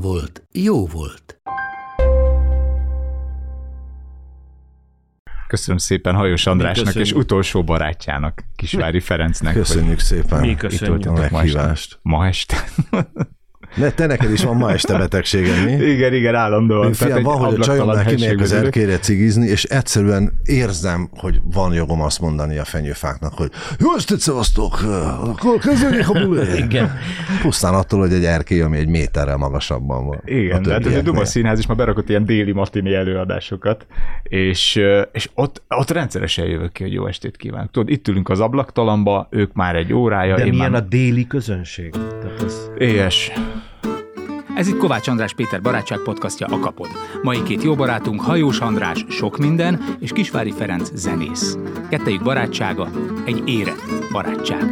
volt, jó volt. Köszönöm szépen Hajós Andrásnak és utolsó barátjának, Kisvári Ferencnek. Köszönjük szépen. Mi Itt köszönjük. voltatok a meghívást. Ma este. De te neked is van ma este betegséged, mi? igen, igen, állandóan. Fiam, van, hogy a csajomnál kimegyek az erkére cigizni, és egyszerűen érzem, hogy van jogom azt mondani a fenyőfáknak, hogy jó estét, szevasztok, akkor kezdődik a buli. Igen. Pusztán attól, hogy egy erkély, ami egy méterrel magasabban van. Igen, de hát ez a. Duma Színház is már berakott ilyen déli matini előadásokat, és, és ott, ott rendszeresen jövök ki, hogy jó estét kívánok. Tudod, itt ülünk az ablaktalamba, ők már egy órája, De én milyen már a déli közönség? Tehát ez... éhes. Ez itt Kovács András Péter barátság podcastja a Kapod. Mai két jó barátunk Hajós András sok minden, és Kisvári Ferenc zenész. Kettejük barátsága egy érett barátság.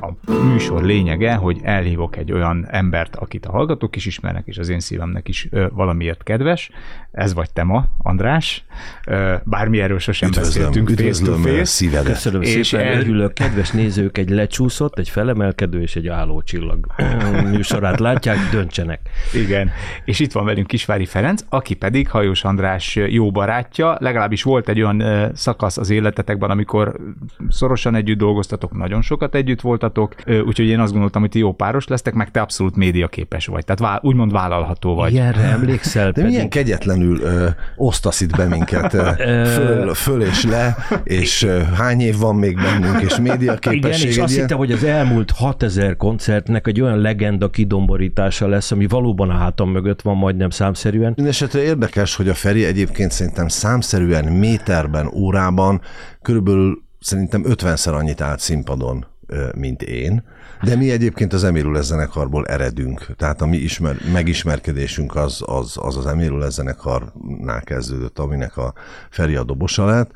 A műsor lényege, hogy elhívok egy olyan embert, akit a hallgatók is ismernek, és az én szívemnek is valamiért kedves. Ez vagy te ma, András. Bármi erről sosem Üdvözlöm, beszéltünk face to üdvözlöm face. szívedet. Köszönöm És szépen, el- elhűlök, kedves nézők, egy lecsúszott, egy felemelkedő és egy álló csillag műsorát látják, döntsenek. Igen, és itt van velünk Kisvári Ferenc, aki pedig Hajós András jó barátja, legalábbis volt egy olyan szakasz az életetekben, amikor szorosan együtt dolgoztatok, nagyon sokat együtt voltatok, úgyhogy én azt gondoltam, hogy ti jó páros lesztek, meg te abszolút médiaképes vagy, tehát úgymond vállalható vagy. Ilyenre emlékszel? De milyen kegyetlenül ö, osztasz itt be minket ö, föl, föl és le, és ö, hány év van még bennünk, és média Igen, képesség. és azt ilyen- hittem, hogy az elmúlt 6000 koncertnek egy olyan legenda kidomborítása lesz, ami valóban a hátam mögött van majdnem számszerűen. Mindenesetre érdekes, hogy a Feri egyébként szerintem számszerűen méterben, órában körülbelül szerintem 50-szer annyit állt színpadon, mint én. De mi egyébként az Emirul zenekarból eredünk. Tehát a mi ismer, megismerkedésünk az az, az, az Emirul zenekarnál kezdődött, aminek a Feri a dobosa lett,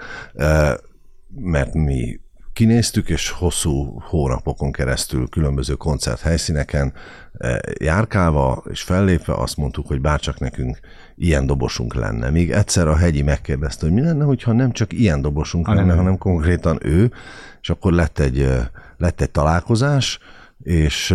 mert mi kinéztük, és hosszú hónapokon keresztül különböző koncerthelyszíneken járkálva és fellépve azt mondtuk, hogy bárcsak nekünk ilyen dobosunk lenne. Míg egyszer a hegyi megkérdezte, hogy mi lenne, hogyha nem csak ilyen dobosunk Hanem lenne, ő. hanem konkrétan ő, és akkor lett egy, lett egy találkozás, és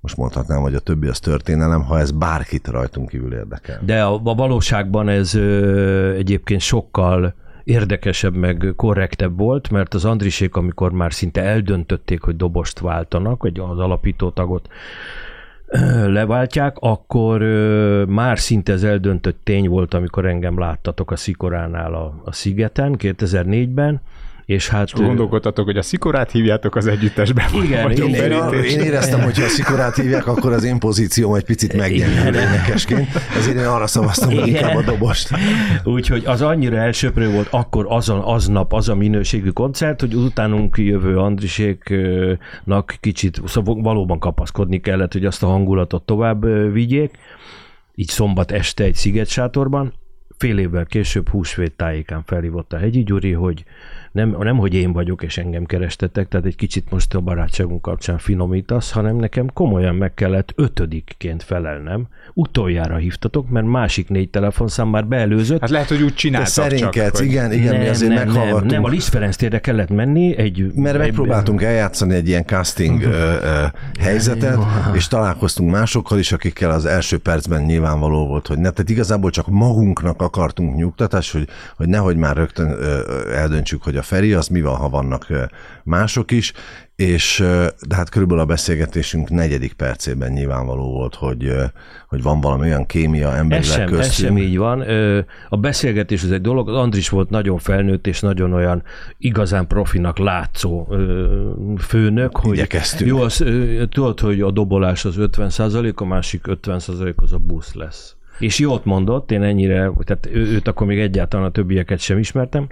most mondhatnám, hogy a többi az történelem, ha ez bárkit rajtunk kívül érdekel. De a, a valóságban ez ö, egyébként sokkal érdekesebb, meg korrektebb volt, mert az Andrisék, amikor már szinte eldöntötték, hogy dobost váltanak, vagy az alapító tagot leváltják, akkor már szinte ez eldöntött tény volt, amikor engem láttatok a Szikoránál a, a Szigeten 2004-ben, és hát... És gondolkodtatok, hogy a szikorát hívjátok az együttesben. vagy Igen, Én, én, én éreztem, hogy ha a szikorát hívják, akkor az én pozícióm egy picit meggyengül énekesként, ezért én arra szavaztam, hogy inkább a dobost. Úgyhogy az annyira elsöprő volt akkor azon, aznap az a minőségű koncert, hogy utánunk jövő Andriséknak kicsit szóval valóban kapaszkodni kellett, hogy azt a hangulatot tovább vigyék. Így szombat este egy szigetsátorban. Fél évvel később húsvét tájékán felhívott a Hegyi Gyuri, hogy nem, nem, hogy én vagyok, és engem kerestetek, tehát egy kicsit most a barátságunk kapcsán finomítasz, hanem nekem komolyan meg kellett ötödikként felelnem. Utoljára hívtatok, mert másik négy telefonszám már beelőzött. Hát lehet, hogy úgy Te csináltak csak. szerénkedsz, hogy- igen, igen, mi azért nem, nem, meghallgattunk. nem, a Liszt Ferenc térre kellett menni, egy... Mert egy- megpróbáltunk eljátszani egy ilyen casting ö, ö, helyzetet, és találkoztunk másokkal is, akikkel az első percben nyilvánvaló volt, hogy ne, tehát igazából csak magunknak akartunk nyugtatást, hogy, hogy nehogy már rögtön ö, eldöntsük, hogy a Feri az mi van, ha vannak mások is, és de hát körülbelül a beszélgetésünk negyedik percében nyilvánvaló volt, hogy, hogy van valami olyan kémia Ez emberileg sem, ez köztünk. sem így van. A beszélgetés az egy dolog, az Andris volt nagyon felnőtt és nagyon olyan igazán profinak látszó főnök, hogy Igyekeztünk. jó, az, tudod, hogy a dobolás az 50% a másik 50% az a busz lesz. És jót mondott, én ennyire, tehát őt akkor még egyáltalán a többieket sem ismertem,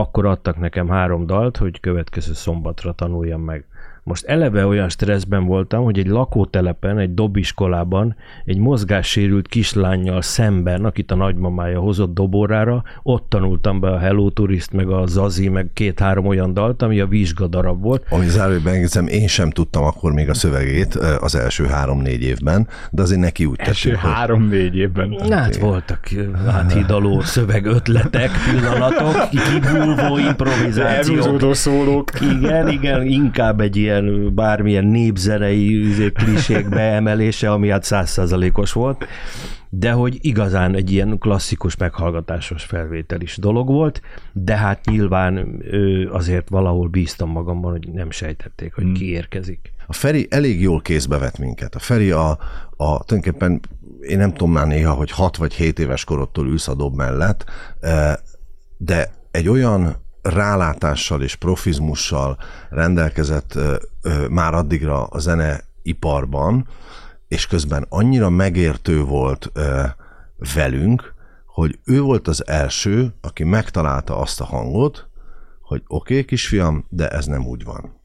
akkor adtak nekem három dalt, hogy következő szombatra tanuljam meg. Most eleve olyan stresszben voltam, hogy egy lakótelepen, egy dobiskolában egy mozgássérült kislányjal szemben, akit a nagymamája hozott doborára, ott tanultam be a Hello Tourist, meg a Zazi, meg két-három olyan dalt, ami a vizsgadarab volt. Ami zárójelben engedem, én sem tudtam akkor még a szövegét az első három-négy évben, de azért neki úgy Első tettünk, hogy három-négy évben. Hát voltak áthidaló szövegötletek, pillanatok, kibúvó improvizációk. Elhúzódó szólók. Igen, igen, inkább egy ilyen bármilyen népzenei izé, klisék beemelése, ami hát százszázalékos volt, de hogy igazán egy ilyen klasszikus meghallgatásos felvétel is dolog volt, de hát nyilván azért valahol bíztam magamban, hogy nem sejtették, hogy ki érkezik. A Feri elég jól kézbe vett minket. A Feri a, a tulajdonképpen én nem tudom már néha, hogy 6 vagy 7 éves korodtól ülsz a dob mellett, de egy olyan rálátással és profizmussal rendelkezett már addigra a zeneiparban, és közben annyira megértő volt velünk, hogy ő volt az első, aki megtalálta azt a hangot, hogy oké, okay, kisfiam, de ez nem úgy van.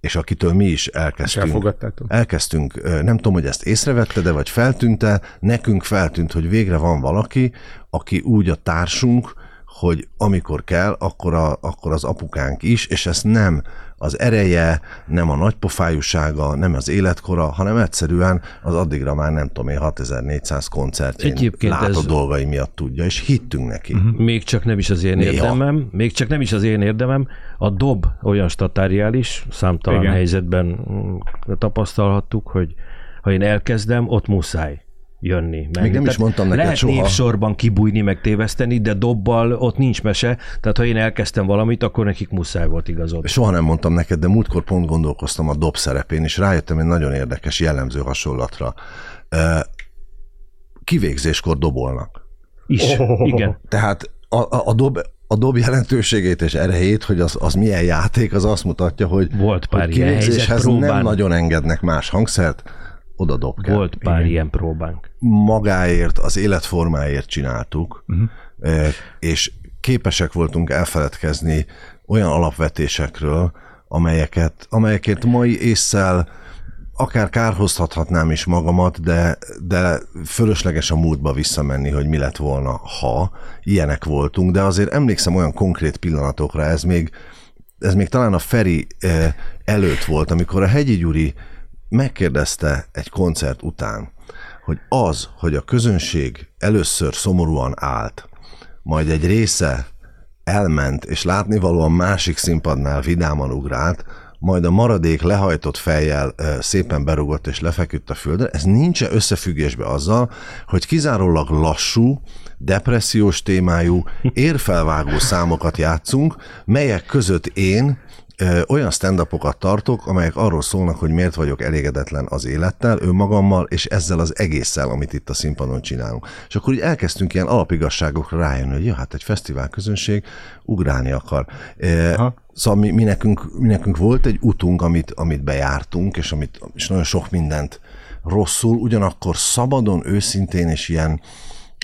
És akitől mi is elkezdtünk. Elkezdtünk, nem tudom, hogy ezt észrevette, de vagy feltűnte, nekünk feltűnt, hogy végre van valaki, aki úgy a társunk, hogy amikor kell, akkor, a, akkor az apukánk is, és ezt nem az ereje, nem a nagypofájúsága, nem az életkora, hanem egyszerűen az addigra már nem tudom én 6400 koncertjén Egyébként látott ez- dolgai miatt tudja, és hittünk neki. Uh-huh. Még csak nem is az én Néha. érdemem, még csak nem is az én érdemem. A dob olyan statáriális, számtalan Igen. Igen. helyzetben mm, tapasztalhattuk, hogy ha én elkezdem, ott muszáj jönni. menni. Még nem is mondtam neked lehet soha. névsorban kibújni, meg téveszteni, de dobbal ott nincs mese, tehát ha én elkezdtem valamit, akkor nekik muszáj volt igazodni. Soha nem mondtam neked, de múltkor pont gondolkoztam a dob szerepén, és rájöttem egy nagyon érdekes, jellemző hasonlatra. Kivégzéskor dobolnak. Is, Oh. igen. Tehát a, a, a, dob, a dob jelentőségét és erejét, hogy az, az milyen játék, az azt mutatja, hogy, Volt pár hogy ilyen kivégzéshez helyzet nem nagyon engednek más hangszert, oda dob kell. Volt pár Igen. ilyen próbánk. Magáért, az életformáért csináltuk, uh-huh. és képesek voltunk elfeledkezni olyan alapvetésekről, amelyeket, amelyeket mai észszel akár kárhoztathatnám is magamat, de, de fölösleges a múltba visszamenni, hogy mi lett volna, ha ilyenek voltunk, de azért emlékszem olyan konkrét pillanatokra, ez még, ez még talán a Feri előtt volt, amikor a Hegyi Gyuri megkérdezte egy koncert után, hogy az, hogy a közönség először szomorúan állt, majd egy része elment, és látnivalóan másik színpadnál vidáman ugrált, majd a maradék lehajtott fejjel szépen berugott és lefeküdt a földre, ez nincs összefüggésbe azzal, hogy kizárólag lassú, depressziós témájú, érfelvágó számokat játszunk, melyek között én olyan stand tartok, amelyek arról szólnak, hogy miért vagyok elégedetlen az élettel, önmagammal, és ezzel az egésszel, amit itt a színpadon csinálunk. És akkor így elkezdtünk ilyen alapigasságokra rájönni, hogy ja, hát egy fesztivál közönség ugrálni akar. Aha. Szóval mi, mi, nekünk, mi nekünk volt egy utunk, amit, amit bejártunk, és, amit, és nagyon sok mindent rosszul, ugyanakkor szabadon, őszintén, és ilyen,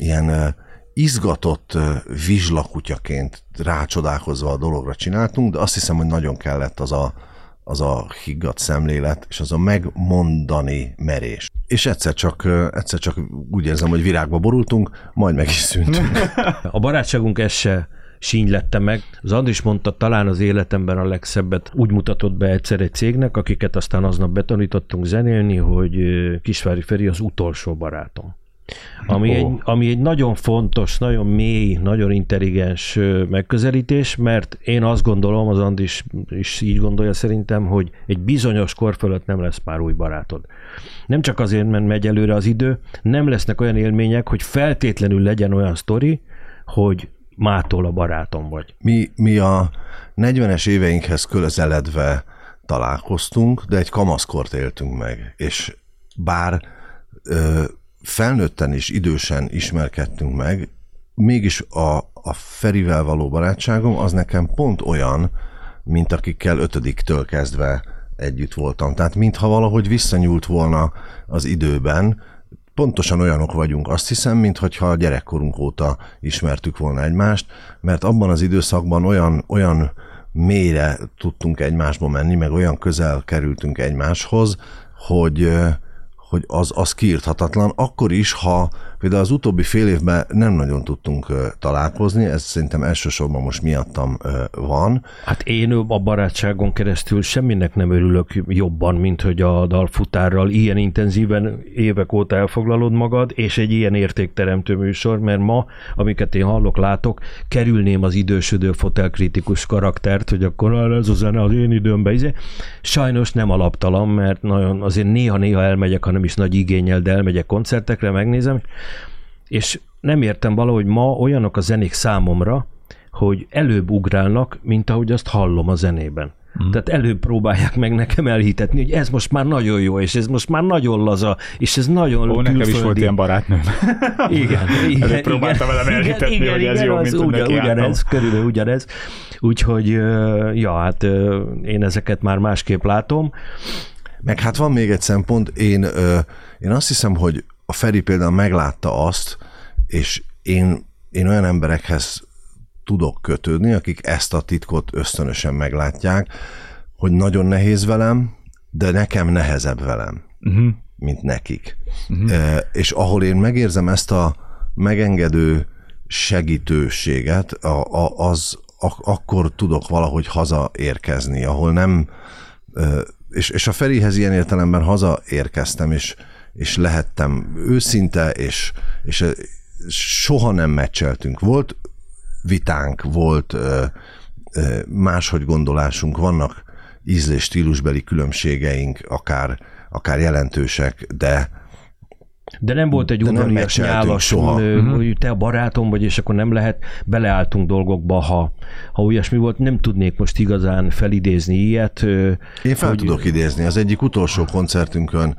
ilyen izgatott vizslakutyaként rácsodálkozva a dologra csináltunk, de azt hiszem, hogy nagyon kellett az a, az a higgadt szemlélet, és az a megmondani merés. És egyszer csak, egyszer csak úgy érzem, hogy virágba borultunk, majd meg is szűntünk. A barátságunk ez se sínylette meg. Az Andris mondta, talán az életemben a legszebbet úgy mutatott be egyszer egy cégnek, akiket aztán aznap betanítottunk zenélni, hogy Kisvári Feri az utolsó barátom. Ami, egy, ami egy nagyon fontos, nagyon mély, nagyon intelligens megközelítés, mert én azt gondolom, az Andris is így gondolja szerintem, hogy egy bizonyos kor fölött nem lesz már új barátod. Nem csak azért, mert megy előre az idő, nem lesznek olyan élmények, hogy feltétlenül legyen olyan sztori, hogy mától a barátom vagy. Mi, mi a 40-es éveinkhez közeledve találkoztunk, de egy kamaszkort éltünk meg, és bár ö, felnőtten és idősen ismerkedtünk meg, mégis a, a Ferivel való barátságom az nekem pont olyan, mint akikkel ötödiktől kezdve együtt voltam. Tehát mintha valahogy visszanyúlt volna az időben, pontosan olyanok vagyunk, azt hiszem, mintha a gyerekkorunk óta ismertük volna egymást, mert abban az időszakban olyan, olyan mélyre tudtunk egymásba menni, meg olyan közel kerültünk egymáshoz, hogy, hogy az, az kiírthatatlan, akkor is, ha például az utóbbi fél évben nem nagyon tudtunk találkozni, ez szerintem elsősorban most miattam van. Hát én a barátságon keresztül semminek nem örülök jobban, mint hogy a dalfutárral ilyen intenzíven évek óta elfoglalod magad, és egy ilyen értékteremtő műsor, mert ma, amiket én hallok, látok, kerülném az idősödő fotelkritikus karaktert, hogy akkor ez a zene az én időmben. Izé. Sajnos nem alaptalan, mert nagyon azért néha-néha elmegyek, hanem is nagy igényel, de elmegyek koncertekre, megnézem, és nem értem valahogy ma olyanok a zenék számomra, hogy előbb ugrálnak, mint ahogy azt hallom a zenében. Mm. Tehát előbb próbálják meg nekem elhitetni, hogy ez most már nagyon jó, és ez most már nagyon laza, és ez nagyon Ó, nekem is volt ilyen barátnőm. Igen, igen. Előbb próbálta velem elhitetni, igen, hogy ez igen, jó, mint ugyan, ugyan, ugyanez, körülbelül ugyanez. Úgyhogy, ja, hát én ezeket már másképp látom. Meg hát van még egy szempont, én, én azt hiszem, hogy a Feri például meglátta azt, és én, én olyan emberekhez tudok kötődni, akik ezt a titkot ösztönösen meglátják, hogy nagyon nehéz velem, de nekem nehezebb velem, uh-huh. mint nekik. Uh-huh. E, és ahol én megérzem ezt a megengedő segítőséget, a, a, az a, akkor tudok valahogy hazaérkezni, ahol nem, és, és a Ferihez ilyen értelemben hazaérkeztem, és és lehettem őszinte, és, és soha nem meccseltünk. Volt vitánk, volt ö, ö, máshogy gondolásunk, vannak ízlés stílusbeli különbségeink, akár, akár jelentősek, de, de nem volt egy udvarias nyálas, soha. Mhm. hogy te a barátom vagy, és akkor nem lehet, beleálltunk dolgokba, ha, ha olyasmi volt, nem tudnék most igazán felidézni ilyet. Én fel hogy... tudok idézni. Az egyik utolsó koncertünkön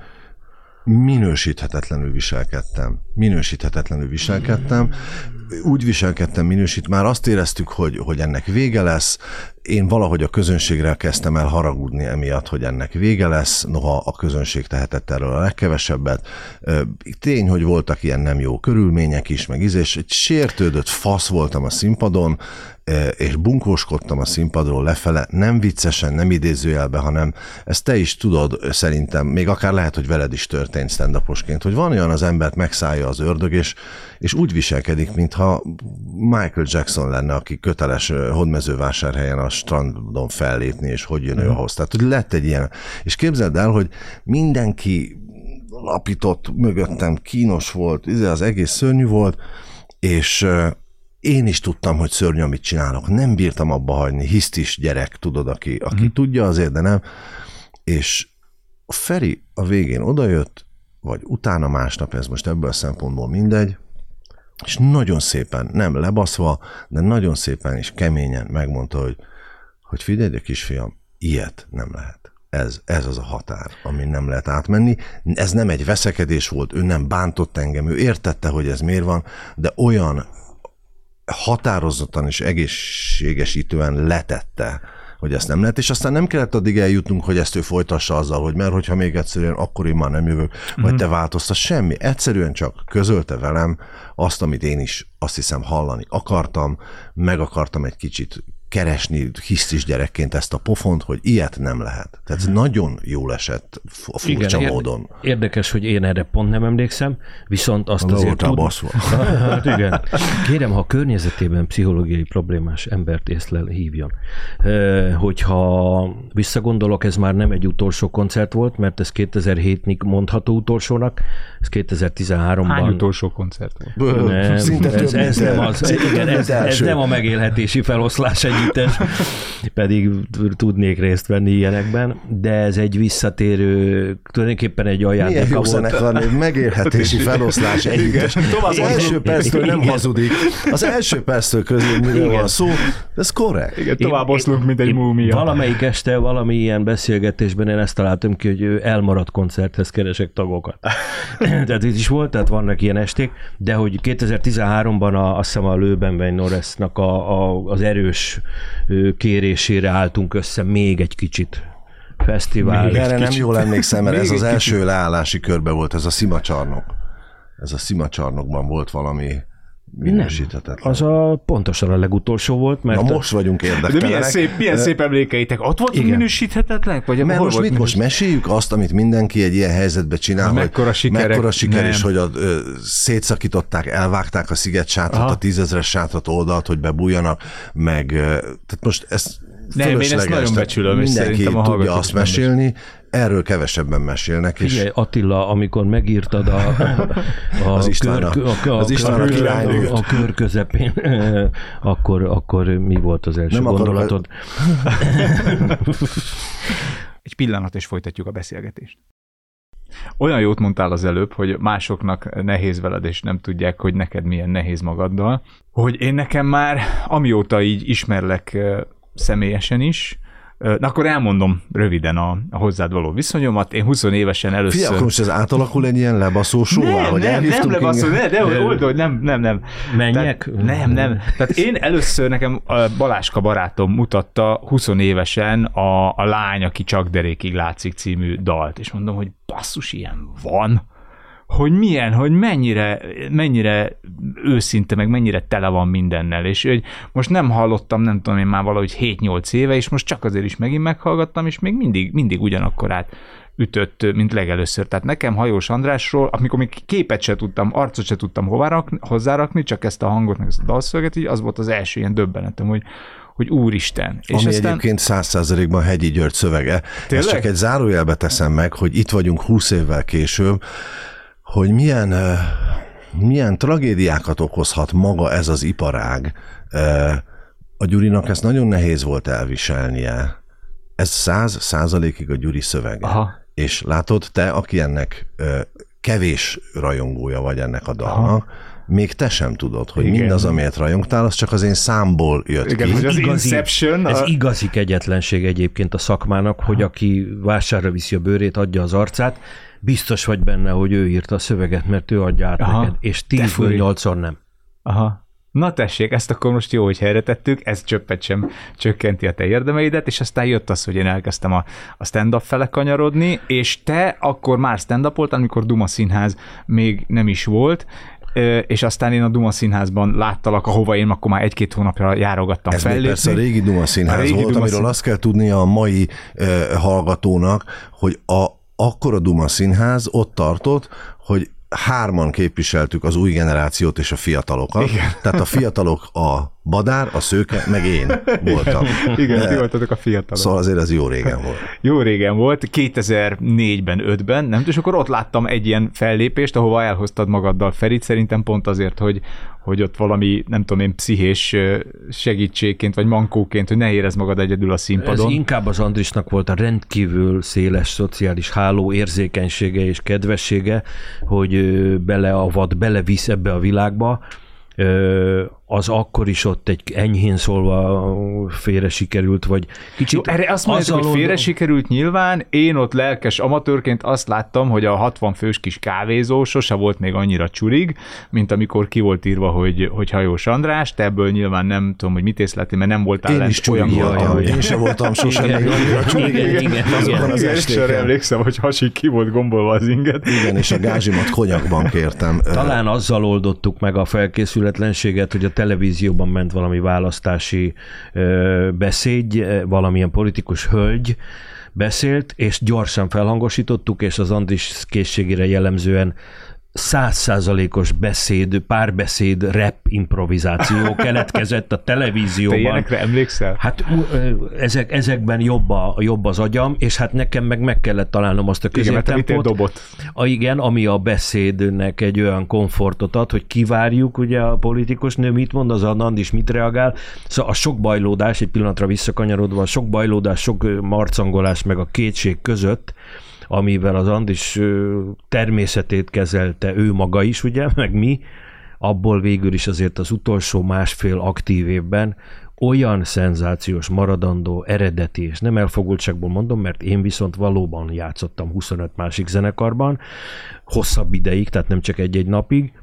minősíthetetlenül viselkedtem. Minősíthetetlenül viselkedtem. Úgy viselkedtem minősít, már azt éreztük, hogy, hogy ennek vége lesz. Én valahogy a közönségre kezdtem el haragudni emiatt, hogy ennek vége lesz, noha a közönség tehetett erről a legkevesebbet. Tény, hogy voltak ilyen nem jó körülmények is, meg ízés. Egy sértődött fasz voltam a színpadon, és bunkóskodtam a színpadról lefele, nem viccesen, nem idézőjelbe, hanem ezt te is tudod szerintem, még akár lehet, hogy veled is történt stand hogy van olyan az embert megszállja az ördög, és, és úgy viselkedik, mintha Michael Jackson lenne, aki köteles hodmezővásárhelyen a strandon fellépni, és hogy jön ő mhm. ahhoz. Tehát, hogy lett egy ilyen. És képzeld el, hogy mindenki lapított mögöttem, kínos volt, izé, az egész szörnyű volt, és én is tudtam, hogy szörnyű, amit csinálok. Nem bírtam abba hagyni. Hisztis gyerek, tudod, aki, aki mm. tudja azért, de nem. És a Feri a végén odajött, vagy utána másnap, ez most ebből a szempontból mindegy, és nagyon szépen, nem lebaszva, de nagyon szépen és keményen megmondta, hogy, hogy figyelj, de kisfiam, ilyet nem lehet. Ez, ez az a határ, amin nem lehet átmenni. Ez nem egy veszekedés volt, ő nem bántott engem, ő értette, hogy ez miért van, de olyan határozottan és egészségesítően letette, hogy ezt nem lehet, és aztán nem kellett addig eljutnunk, hogy ezt ő folytassa azzal, hogy mert hogyha még egyszerűen akkor én már nem jövök, vagy mm-hmm. te változtass, semmi. Egyszerűen csak közölte velem azt, amit én is azt hiszem hallani akartam, meg akartam egy kicsit keresni hisztis gyerekként ezt a pofont, hogy ilyet nem lehet. Tehát ez hmm. nagyon jól esett a furcsa Igen, módon. Érdekes, hogy én erre pont nem emlékszem, viszont azt azért tud... hát igen. Kérem, ha a környezetében pszichológiai problémás embert észlel, hívjon. Hogyha visszagondolok, ez már nem egy utolsó koncert volt, mert ez 2007-ig mondható utolsónak, ez 2013-ban... Hány utolsó koncert volt? Nem, ez, ez, nem az, igen, ez, ez nem a megélhetési feloszlás egy együttes, pedig tudnék részt venni ilyenekben, de ez egy visszatérő, tulajdonképpen egy ajándéka Milyen jó zenekar, megélhetési feloszlás együttes. Az első perctől nem hazudik. Az első perctől közül miről van szó, ez korrekt. Igen, tovább oszlunk, mint egy múmia. Valamelyik este, valami ilyen beszélgetésben én ezt találtam ki, hogy elmaradt koncerthez keresek tagokat. tehát itt is volt, tehát vannak ilyen esték, de hogy 2013-ban a, azt hiszem a Lőben Norrisnak a, a, az erős kérésére álltunk össze még egy kicsit fesztivál. Még erre nem jól emlékszem, mert ez az első leállási körbe volt, ez a szimacsarnok. ez a szimacsarnokban volt valami minősíthetetlen. Az a pontosan a legutolsó volt, mert Na most vagyunk De érdektelenek. milyen szép, milyen szép emlékeitek. Ott volt Igen. minősíthetetlen? Vagy Mert most volt mit most meséljük azt, amit mindenki egy ilyen helyzetben csinál, Na, hogy mekkora sikerek- mekkora siker, nem. és hogy a, ö, szétszakították, elvágták a sziget sátrat, Aha. a tízezres sátrat oldalt, hogy bebújjanak, meg ö, tehát most ez Nem, én ezt fölösleges, nagyon becsülöm, és Mindenki szerintem a tudja azt mesélni, erről kevesebben mesélnek, és Figyelj, Attila, amikor megírtad a, a, Az István a- kör, a, a, az István a kör, királynőt. a, a kör közepén, akkor, akkor mi volt az első Nem gondolatod? Egy pillanat, és folytatjuk a beszélgetést. Olyan jót mondtál az előbb, hogy másoknak nehéz veled, és nem tudják, hogy neked milyen nehéz magaddal, hogy én nekem már, amióta így ismerlek személyesen is, na akkor elmondom röviden a, a hozzád való viszonyomat. Én 20 évesen először... Figyelj, akkor most ez átalakul egy ilyen lebaszó sóvá, nem, vagy nem, nem ingyen- ne, de old, hogy nem, nem, nem. Menjek? Tehát, nem, nem. Tehát én először nekem a Baláska barátom mutatta 20 évesen a, a Lány, aki csak derékig látszik című dalt, és mondom, hogy basszus, ilyen van hogy milyen, hogy mennyire, mennyire őszinte, meg mennyire tele van mindennel, és hogy most nem hallottam, nem tudom én már valahogy 7-8 éve, és most csak azért is megint meghallgattam, és még mindig, mindig ugyanakkor át ütött, mint legelőször. Tehát nekem Hajós Andrásról, amikor még képet se tudtam, arcot se tudtam hová rakni, hozzárakni, csak ezt a hangot, meg ezt a dalszöveget, így az volt az első ilyen döbbenetem, hogy, hogy úristen. Ami egyébként száz százalékban Hegyi György szövege. Tényleg? Ezt csak egy zárójelbe teszem meg, hogy itt vagyunk 20 évvel később, hogy milyen, milyen tragédiákat okozhat maga ez az iparág. A Gyurinak ezt nagyon nehéz volt elviselnie. Ez száz százalékig a Gyuri szövege. Aha. És látod, te, aki ennek kevés rajongója vagy ennek a dalnak, még te sem tudod, hogy Igen. mindaz, amiért rajongtál, az csak az én számból jött Igen, ki. hogy az Igazi- Inception, Ez a- igazi kegyetlenség egyébként a szakmának, hogy aki vásárra viszi a bőrét, adja az arcát, biztos vagy benne, hogy ő írta a szöveget, mert ő adja át Aha. neked, és De 10 fúj. 8 nem. Aha. Na tessék, ezt akkor most jó, hogy helyre tettük, ez csöppet sem csökkenti a te érdemeidet, és aztán jött az, hogy én elkezdtem a, a stand-up fele kanyarodni, és te akkor már stand up amikor Duma Színház még nem is volt, és aztán én a Duma Színházban láttalak, ahova én akkor már egy-két hónapra járogattam Ez fellépni. persze a régi Duma A Színház régi volt, Duma amiről Szín- azt kell tudnia a mai uh, hallgatónak, hogy a, akkor a Duma Színház ott tartott, hogy hárman képviseltük az új generációt és a fiatalokat. Igen. Tehát a fiatalok a Badár, a Szőke, meg én voltam. Igen, ti voltatok a fiatalok. Szóval azért ez jó régen volt. Jó régen volt, 2004-ben, 5-ben, nem tudom, és akkor ott láttam egy ilyen fellépést, ahova elhoztad magaddal Ferit, szerintem pont azért, hogy, hogy ott valami, nem tudom én, pszichés segítségként, vagy mankóként, hogy ne érezd magad egyedül a Ez színpadon. inkább az Andrisnak volt a rendkívül széles szociális háló érzékenysége és kedvessége, hogy beleavat, belevisz ebbe a világba, az akkor is ott egy enyhén szólva félre sikerült, vagy kicsit... Jó, erre azt azzal hogy félre sikerült nyilván, én ott lelkes amatőrként azt láttam, hogy a 60 fős kis kávézó sose volt még annyira csurig, mint amikor ki volt írva, hogy, hogy Hajós András, te ebből nyilván nem tudom, hogy mit észleltél, mert nem voltál Én lent is olyan voltam. jaj, jaj. Én sem voltam sosem Igen, még annyira csúlyig. igen, igen, Azokon igen. az Igen, és emlékszem, hogy hasik ki volt gombolva az inget. Igen, és a gázsimat konyakban kértem. Talán azzal oldottuk meg a felkészületlenséget, hogy a televízióban ment valami választási beszéd, valamilyen politikus hölgy beszélt, és gyorsan felhangosítottuk, és az Andris készségére jellemzően százszázalékos beszéd, párbeszéd, rap improvizáció keletkezett a Te televízióban. ilyenekre emlékszel? Hát ezek, ezekben jobb, a, jobb az agyam, és hát nekem meg meg kellett találnom azt a Igen, te középtempót, dobot. a, igen, ami a beszédnek egy olyan komfortot ad, hogy kivárjuk, ugye a politikus nő mit mond, az a Nandis mit reagál. Szóval a sok bajlódás, egy pillanatra visszakanyarodva, a sok bajlódás, sok marcangolás meg a kétség között, amivel az Andis természetét kezelte ő maga is, ugye, meg mi, abból végül is azért az utolsó másfél aktív évben olyan szenzációs, maradandó, eredeti, és nem elfogultságból mondom, mert én viszont valóban játszottam 25 másik zenekarban, hosszabb ideig, tehát nem csak egy-egy napig,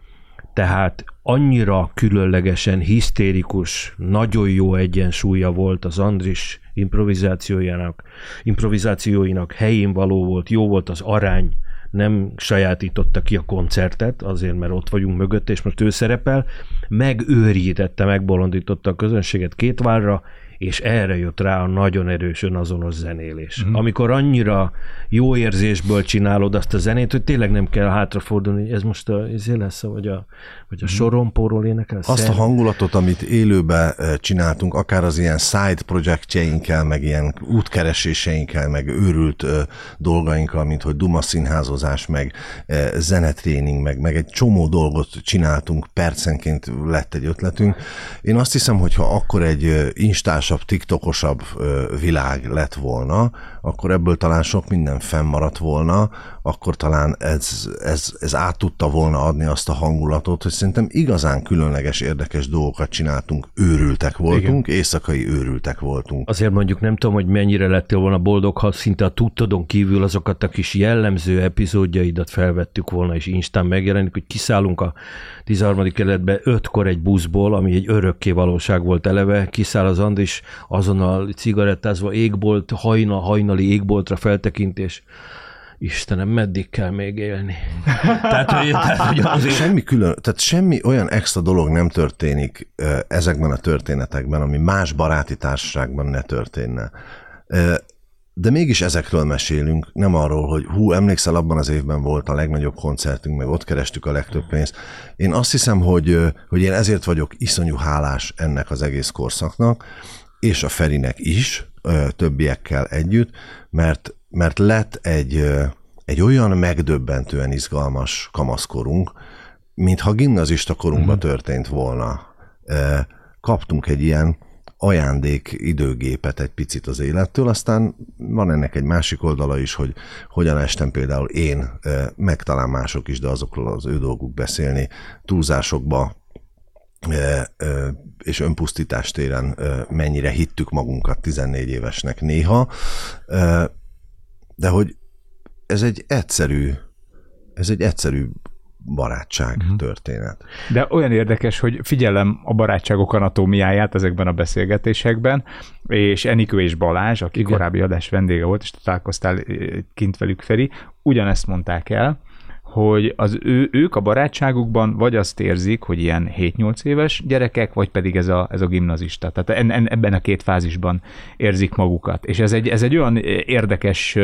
tehát annyira különlegesen hisztérikus, nagyon jó egyensúlya volt az Andris improvizációjának, improvizációinak, helyén való volt, jó volt az arány, nem sajátította ki a koncertet, azért, mert ott vagyunk mögött, és most ő szerepel, megőrítette, megbolondította a közönséget két várra, és erre jött rá a nagyon erős önazonos zenélés. Mm. Amikor annyira jó érzésből csinálod azt a zenét, hogy tényleg nem kell hátrafordulni, hogy ez most a, ez lesz, vagy a, vagy a sorompóról énekel. Azt szer... a hangulatot, amit élőbe csináltunk, akár az ilyen side projektjeinkkel, meg ilyen útkereséseinkkel, meg őrült dolgainkkal, mint hogy Duma színházozás, meg zenetréning, meg, meg egy csomó dolgot csináltunk, percenként lett egy ötletünk. Én azt hiszem, hogy ha akkor egy instásabb, tiktokosabb világ lett volna, akkor ebből talán sok minden fennmaradt volna, akkor talán ez, ez, ez át tudta volna adni azt a hangulatot, hogy szerintem igazán különleges, érdekes dolgokat csináltunk, őrültek voltunk, Igen. éjszakai őrültek voltunk. Azért mondjuk nem tudom, hogy mennyire lettél volna boldog, ha szinte a tudtodon kívül azokat a kis jellemző epizódjaidat felvettük volna, és Instán megjelenik, hogy kiszállunk a 13. keletbe ötkor egy buszból, ami egy örökké valóság volt eleve, kiszáll az Andris, azonnal cigarettázva égbolt, hajna, hajnali égboltra feltekintés, Istenem, meddig kell még élni? tehát, hogy, tehát, hogy azért... semmi külön, tehát semmi olyan extra dolog nem történik ezekben a történetekben, ami más baráti társaságban ne történne. De mégis ezekről mesélünk, nem arról, hogy hú, emlékszel, abban az évben volt a legnagyobb koncertünk, meg ott kerestük a legtöbb pénzt. Én azt hiszem, hogy, hogy én ezért vagyok iszonyú hálás ennek az egész korszaknak, és a Ferinek is, többiekkel együtt, mert mert lett egy, egy olyan megdöbbentően izgalmas kamaszkorunk, mintha gimnazista korunkban uh-huh. történt volna. Kaptunk egy ilyen ajándék időgépet egy picit az élettől, aztán van ennek egy másik oldala is, hogy hogyan estem például én, meg talán mások is, de azokról az ő dolguk beszélni, túlzásokba, és önpusztítás téren mennyire hittük magunkat 14 évesnek néha, de hogy ez egy egyszerű, ez egy egyszerű barátság uh-huh. történet. De olyan érdekes, hogy figyelem a barátságok anatómiáját ezekben a beszélgetésekben, és Enikő és Balázs, aki Igen. korábbi adás vendége volt, és találkoztál eh, kint velük, Feri, ugyanezt mondták el, hogy az ő, ők a barátságukban vagy azt érzik, hogy ilyen 7-8 éves gyerekek, vagy pedig ez a, ez a gimnazista. Tehát en, en, ebben a két fázisban érzik magukat. És ez egy, ez egy olyan érdekes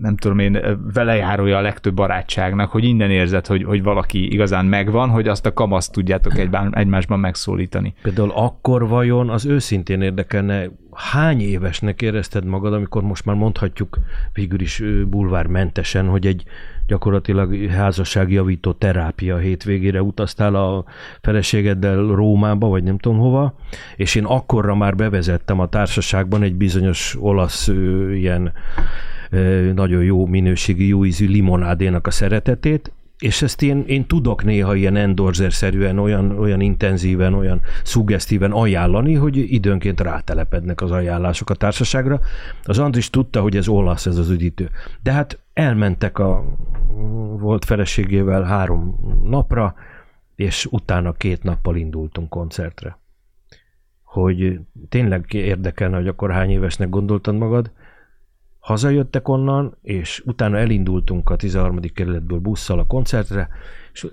nem tudom én, velejárója a legtöbb barátságnak, hogy innen érzed, hogy, hogy valaki igazán megvan, hogy azt a kamaszt tudjátok egy, egymásban megszólítani. Például akkor vajon az őszintén érdekelne, hány évesnek érezted magad, amikor most már mondhatjuk végül is bulvármentesen, hogy egy gyakorlatilag házasságjavító terápia hétvégére utaztál a feleségeddel Rómába, vagy nem tudom hova, és én akkorra már bevezettem a társaságban egy bizonyos olasz ilyen nagyon jó minőségű, jó ízű limonádénak a szeretetét, és ezt én, én tudok néha ilyen endorzer-szerűen, olyan, olyan intenzíven, olyan szuggesztíven ajánlani, hogy időnként rátelepednek az ajánlások a társaságra. Az Andris tudta, hogy ez olasz, ez az üdítő. De hát elmentek a volt feleségével három napra, és utána két nappal indultunk koncertre. Hogy tényleg érdekelne, hogy akkor hány évesnek gondoltad magad, Hazajöttek onnan, és utána elindultunk a 13. kerületből busszal a koncertre, és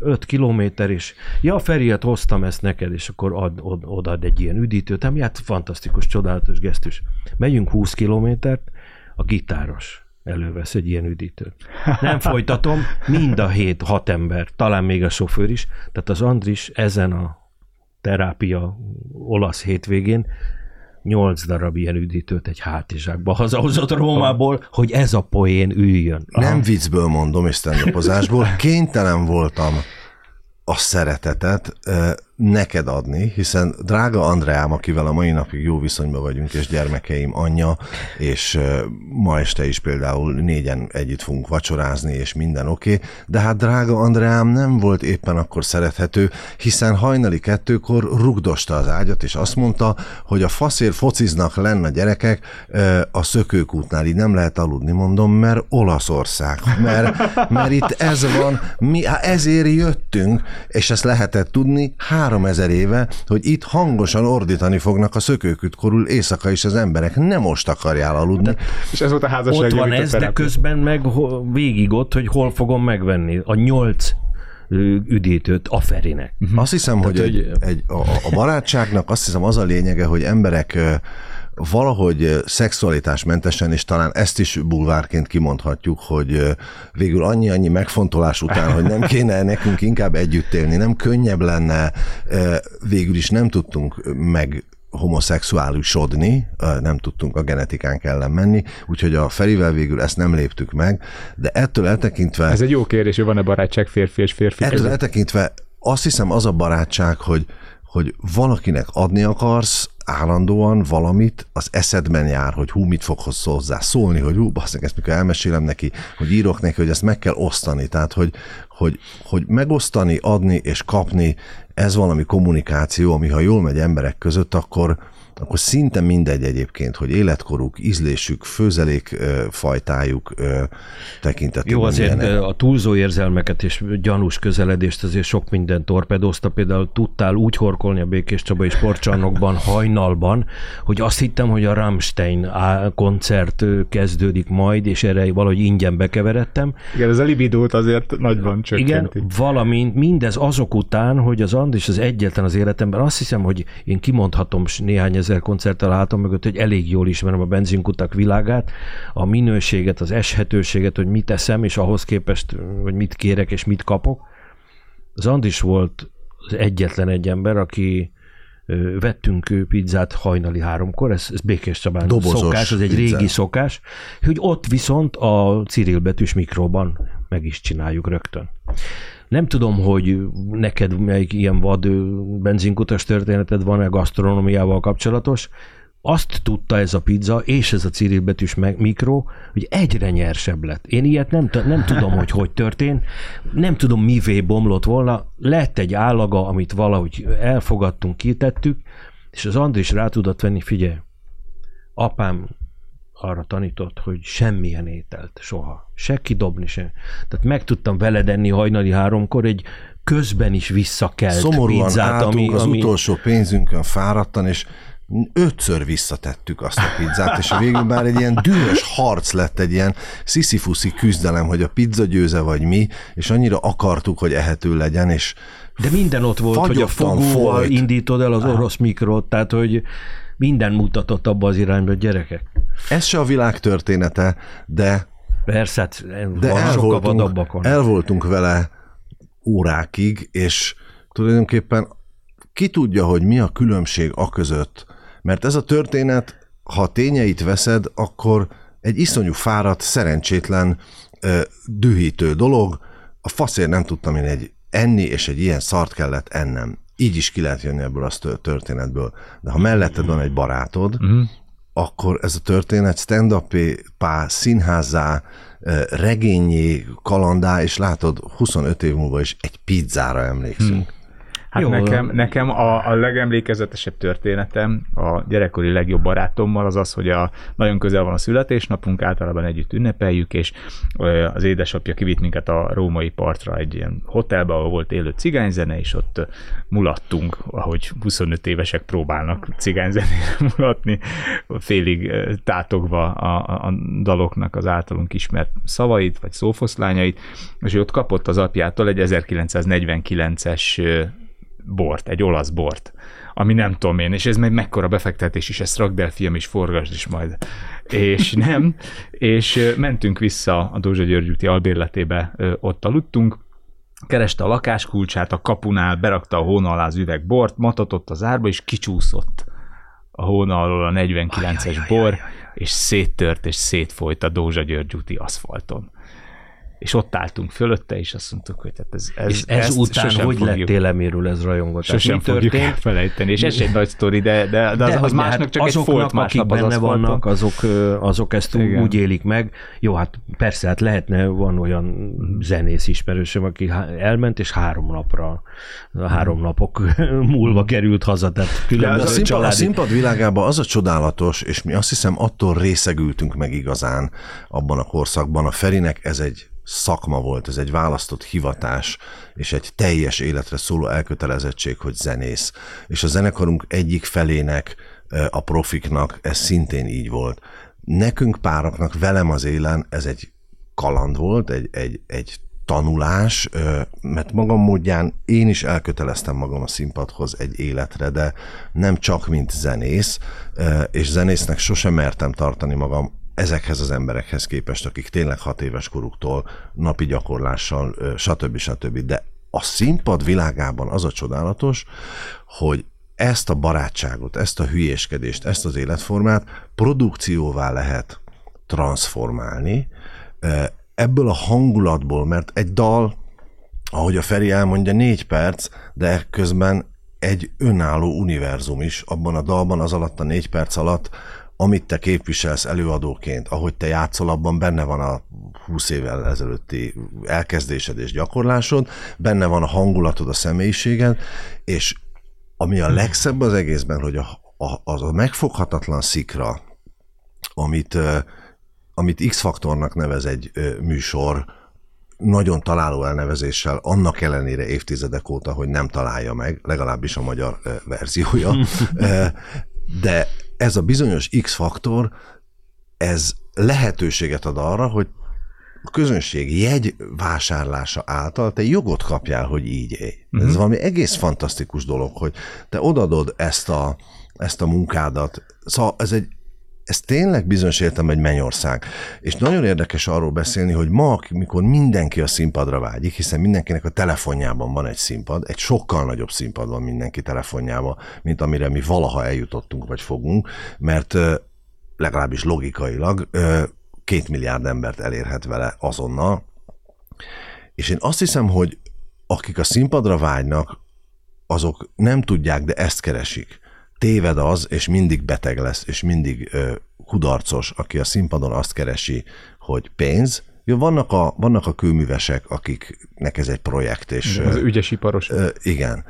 5 kilométer, és ja, Feri, hát hoztam ezt neked, és akkor ad, od, odad egy ilyen üdítőt, ami hát fantasztikus, csodálatos gesztus. Megyünk 20 kilométert, a gitáros elővesz egy ilyen üdítőt. Nem folytatom, mind a hét, hat ember, talán még a sofőr is, tehát az Andris ezen a terápia olasz hétvégén nyolc darab ilyen üdítőt egy hátizsákba hazahozott Rómából, hogy ez a poén üljön. Aha. Nem viccből mondom, és stand Kénytelen voltam a szeretetet neked adni, hiszen drága Andreám, akivel a mai napig jó viszonyban vagyunk, és gyermekeim anyja, és ma este is például négyen együtt fogunk vacsorázni, és minden oké, okay, de hát drága Andreám nem volt éppen akkor szerethető, hiszen hajnali kettőkor rugdosta az ágyat, és azt mondta, hogy a faszér fociznak lenne a gyerekek a szökőkútnál, így nem lehet aludni, mondom, mert Olaszország, mert, mert itt ez van, mi ezért jöttünk, és ezt lehetett tudni, hát 3000 éve, hogy itt hangosan ordítani fognak a szökőkütkorul éjszaka is az emberek. Nem most akarjál aludni. És ez volt a házasság. Ott van ez, de közben meg végig ott, hogy hol fogom megvenni. A nyolc üdítőt a Ferinek. Azt hiszem, hogy hogy- egy, egy, a, a barátságnak azt hiszem az a lényege, hogy emberek valahogy szexualitásmentesen, és talán ezt is bulvárként kimondhatjuk, hogy végül annyi-annyi megfontolás után, hogy nem kéne nekünk inkább együtt élni, nem könnyebb lenne, végül is nem tudtunk meg homoszexuálisodni, nem tudtunk a genetikánk ellen menni, úgyhogy a Ferivel végül ezt nem léptük meg, de ettől eltekintve... Ez egy jó kérdés, hogy van-e barátság férfi és férfi Ettől között. eltekintve azt hiszem az a barátság, hogy, hogy valakinek adni akarsz állandóan valamit, az eszedben jár, hogy hú, mit fog hozzá szólni, hogy hú, basszak, ezt mikor elmesélem neki, hogy írok neki, hogy ezt meg kell osztani. Tehát, hogy, hogy, hogy megosztani, adni és kapni, ez valami kommunikáció, ami ha jól megy emberek között, akkor, akkor szinte mindegy egyébként, hogy életkoruk, ízlésük, főzelék fajtájuk tekintetében. Jó, azért milyenek. a túlzó érzelmeket és gyanús közeledést azért sok minden torpedózta. Például tudtál úgy horkolni a Békés Csabai sportcsarnokban, hajnalban, hogy azt hittem, hogy a Rammstein koncert kezdődik majd, és erre valahogy ingyen bekeveredtem. Igen, ez a libidót azért nagyban Igen, csökkenti. valamint mindez azok után, hogy az Andis az egyetlen az életemben, azt hiszem, hogy én kimondhatom néhány ezer koncerttel hátam mögött, hogy elég jól ismerem a benzinkutak világát, a minőséget, az eshetőséget, hogy mit eszem, és ahhoz képest, hogy mit kérek és mit kapok. Az Andis volt az egyetlen egy ember, aki vettünk pizzát hajnali háromkor, ez, ez Békés Csabán Dobozos szokás, ez egy pizza. régi szokás, hogy ott viszont a Cyril betűs mikróban meg is csináljuk rögtön. Nem tudom, hogy neked melyik ilyen vad benzinkutas történeted van-e gasztronómiával kapcsolatos. Azt tudta ez a pizza és ez a Cyril betűs meg- mikró, hogy egyre nyersebb lett. Én ilyet nem, nem tudom, hogy hogy történt. Nem tudom, mivé bomlott volna. Lett egy állaga, amit valahogy elfogadtunk, kitettük, és az Andris rá tudott venni, figyelj, apám arra tanított, hogy semmilyen ételt soha. Se kidobni, se. Tehát meg tudtam veled enni hajnali háromkor egy közben is visszakelt Szomorúan pizzát, ami, az ami utolsó pénzünkön fáradtan, és ötször visszatettük azt a pizzát, és végül már egy ilyen dühös harc lett, egy ilyen sziszifuszi küzdelem, hogy a pizza győze vagy mi, és annyira akartuk, hogy ehető legyen, és de minden ott volt, hogy a fogóval folyt. indítod el az orosz mikrot, tehát hogy minden mutatott abba az irányba, hogy gyerekek. ez se a világ története, de Persze, hát de van el voltunk, el voltunk vele órákig, és tulajdonképpen ki tudja, hogy mi a különbség a között. Mert ez a történet, ha tényeit veszed, akkor egy iszonyú fáradt, szerencsétlen, dühítő dolog. A faszért nem tudtam én egy enni, és egy ilyen szart kellett ennem. Így is ki lehet jönni ebből a tö- történetből. De ha melletted van egy barátod, uh-huh. akkor ez a történet stand up pá színházzá, regényé, kalandá, és látod, 25 év múlva is egy pizzára emlékszünk. Hát Jó, nekem, nekem a, a legemlékezetesebb történetem a gyerekkori legjobb barátommal az az, hogy a, nagyon közel van a születésnapunk, általában együtt ünnepeljük, és az édesapja kivitt minket a római partra egy ilyen hotelbe, ahol volt élő cigányzene, és ott mulattunk, ahogy 25 évesek próbálnak cigányzenére mulatni, félig tátogva a, a, daloknak az általunk ismert szavait, vagy szófoszlányait, és ott kapott az apjától egy 1949-es ö, bort, egy olasz bort, ami nem tudom én, és ez meg mekkora befektetés is, ezt rakd el, fiam, és forgasd is majd. És nem, és mentünk vissza a Dózsa György úti albérletébe, ott aludtunk, kereste a lakáskulcsát a kapunál, berakta a hóna alá az üveg bort, matatott az árba, és kicsúszott a hóna alól a 49-es bor, és széttört és szétfolyt a Dózsa György úti aszfalton. És ott álltunk fölötte, és azt mondtuk, hogy hát ez, ez És ez után sosem hogy fogjuk- lettél eméről ez rajongó? Tehát Sosem mi fogjuk történt? elfelejteni, és ez egy nagy sztori, de, de, de az, az hogy ne, másnak hát csak egy azoknak, folt másnap akik az benne aszfalton. vannak, azok, azok ezt Igen. Úgy élik meg. Jó, hát persze, hát lehetne, van olyan zenész ismerősöm, aki elment, és három napra, három napok múlva került haza, tehát De a, színpad, a családi... színpad világában az a csodálatos, és mi azt hiszem attól részegültünk meg igazán abban a korszakban. A Ferinek ez egy szakma volt, ez egy választott hivatás, és egy teljes életre szóló elkötelezettség, hogy zenész. És a zenekarunk egyik felének, a profiknak ez szintén így volt. Nekünk pároknak velem az élen ez egy kaland volt, egy, egy, egy tanulás, mert magam módján én is elköteleztem magam a színpadhoz egy életre, de nem csak mint zenész, és zenésznek sosem mertem tartani magam ezekhez az emberekhez képest, akik tényleg hat éves koruktól napi gyakorlással, stb. stb. De a színpad világában az a csodálatos, hogy ezt a barátságot, ezt a hülyéskedést, ezt az életformát produkcióvá lehet transformálni, ebből a hangulatból, mert egy dal, ahogy a Feri elmondja, négy perc, de közben egy önálló univerzum is abban a dalban, az alatt a négy perc alatt, amit te képviselsz előadóként, ahogy te játszol, abban benne van a 20 évvel ezelőtti elkezdésed és gyakorlásod, benne van a hangulatod, a személyiséged, és ami a legszebb az egészben, hogy a, a, az a megfoghatatlan szikra, amit amit X-faktornak nevez egy műsor, nagyon találó elnevezéssel, annak ellenére évtizedek óta, hogy nem találja meg, legalábbis a magyar verziója. De ez a bizonyos X-faktor, ez lehetőséget ad arra, hogy a közönség jegy vásárlása által te jogot kapjál, hogy így élj. Uh-huh. Ez mhm. valami egész fantasztikus dolog, hogy te odadod ezt a, ezt a munkádat. Szóval ez egy ez tényleg bizonyos értem egy mennyország. És nagyon érdekes arról beszélni, hogy ma, mikor mindenki a színpadra vágyik, hiszen mindenkinek a telefonjában van egy színpad, egy sokkal nagyobb színpad van mindenki telefonjában, mint amire mi valaha eljutottunk, vagy fogunk, mert legalábbis logikailag két milliárd embert elérhet vele azonnal. És én azt hiszem, hogy akik a színpadra vágynak, azok nem tudják, de ezt keresik téved az, és mindig beteg lesz, és mindig ö, kudarcos, aki a színpadon azt keresi, hogy pénz, jó, vannak a, vannak a kőművesek, akiknek ez egy projekt, és... Az ügyes iparos. Ö, igen.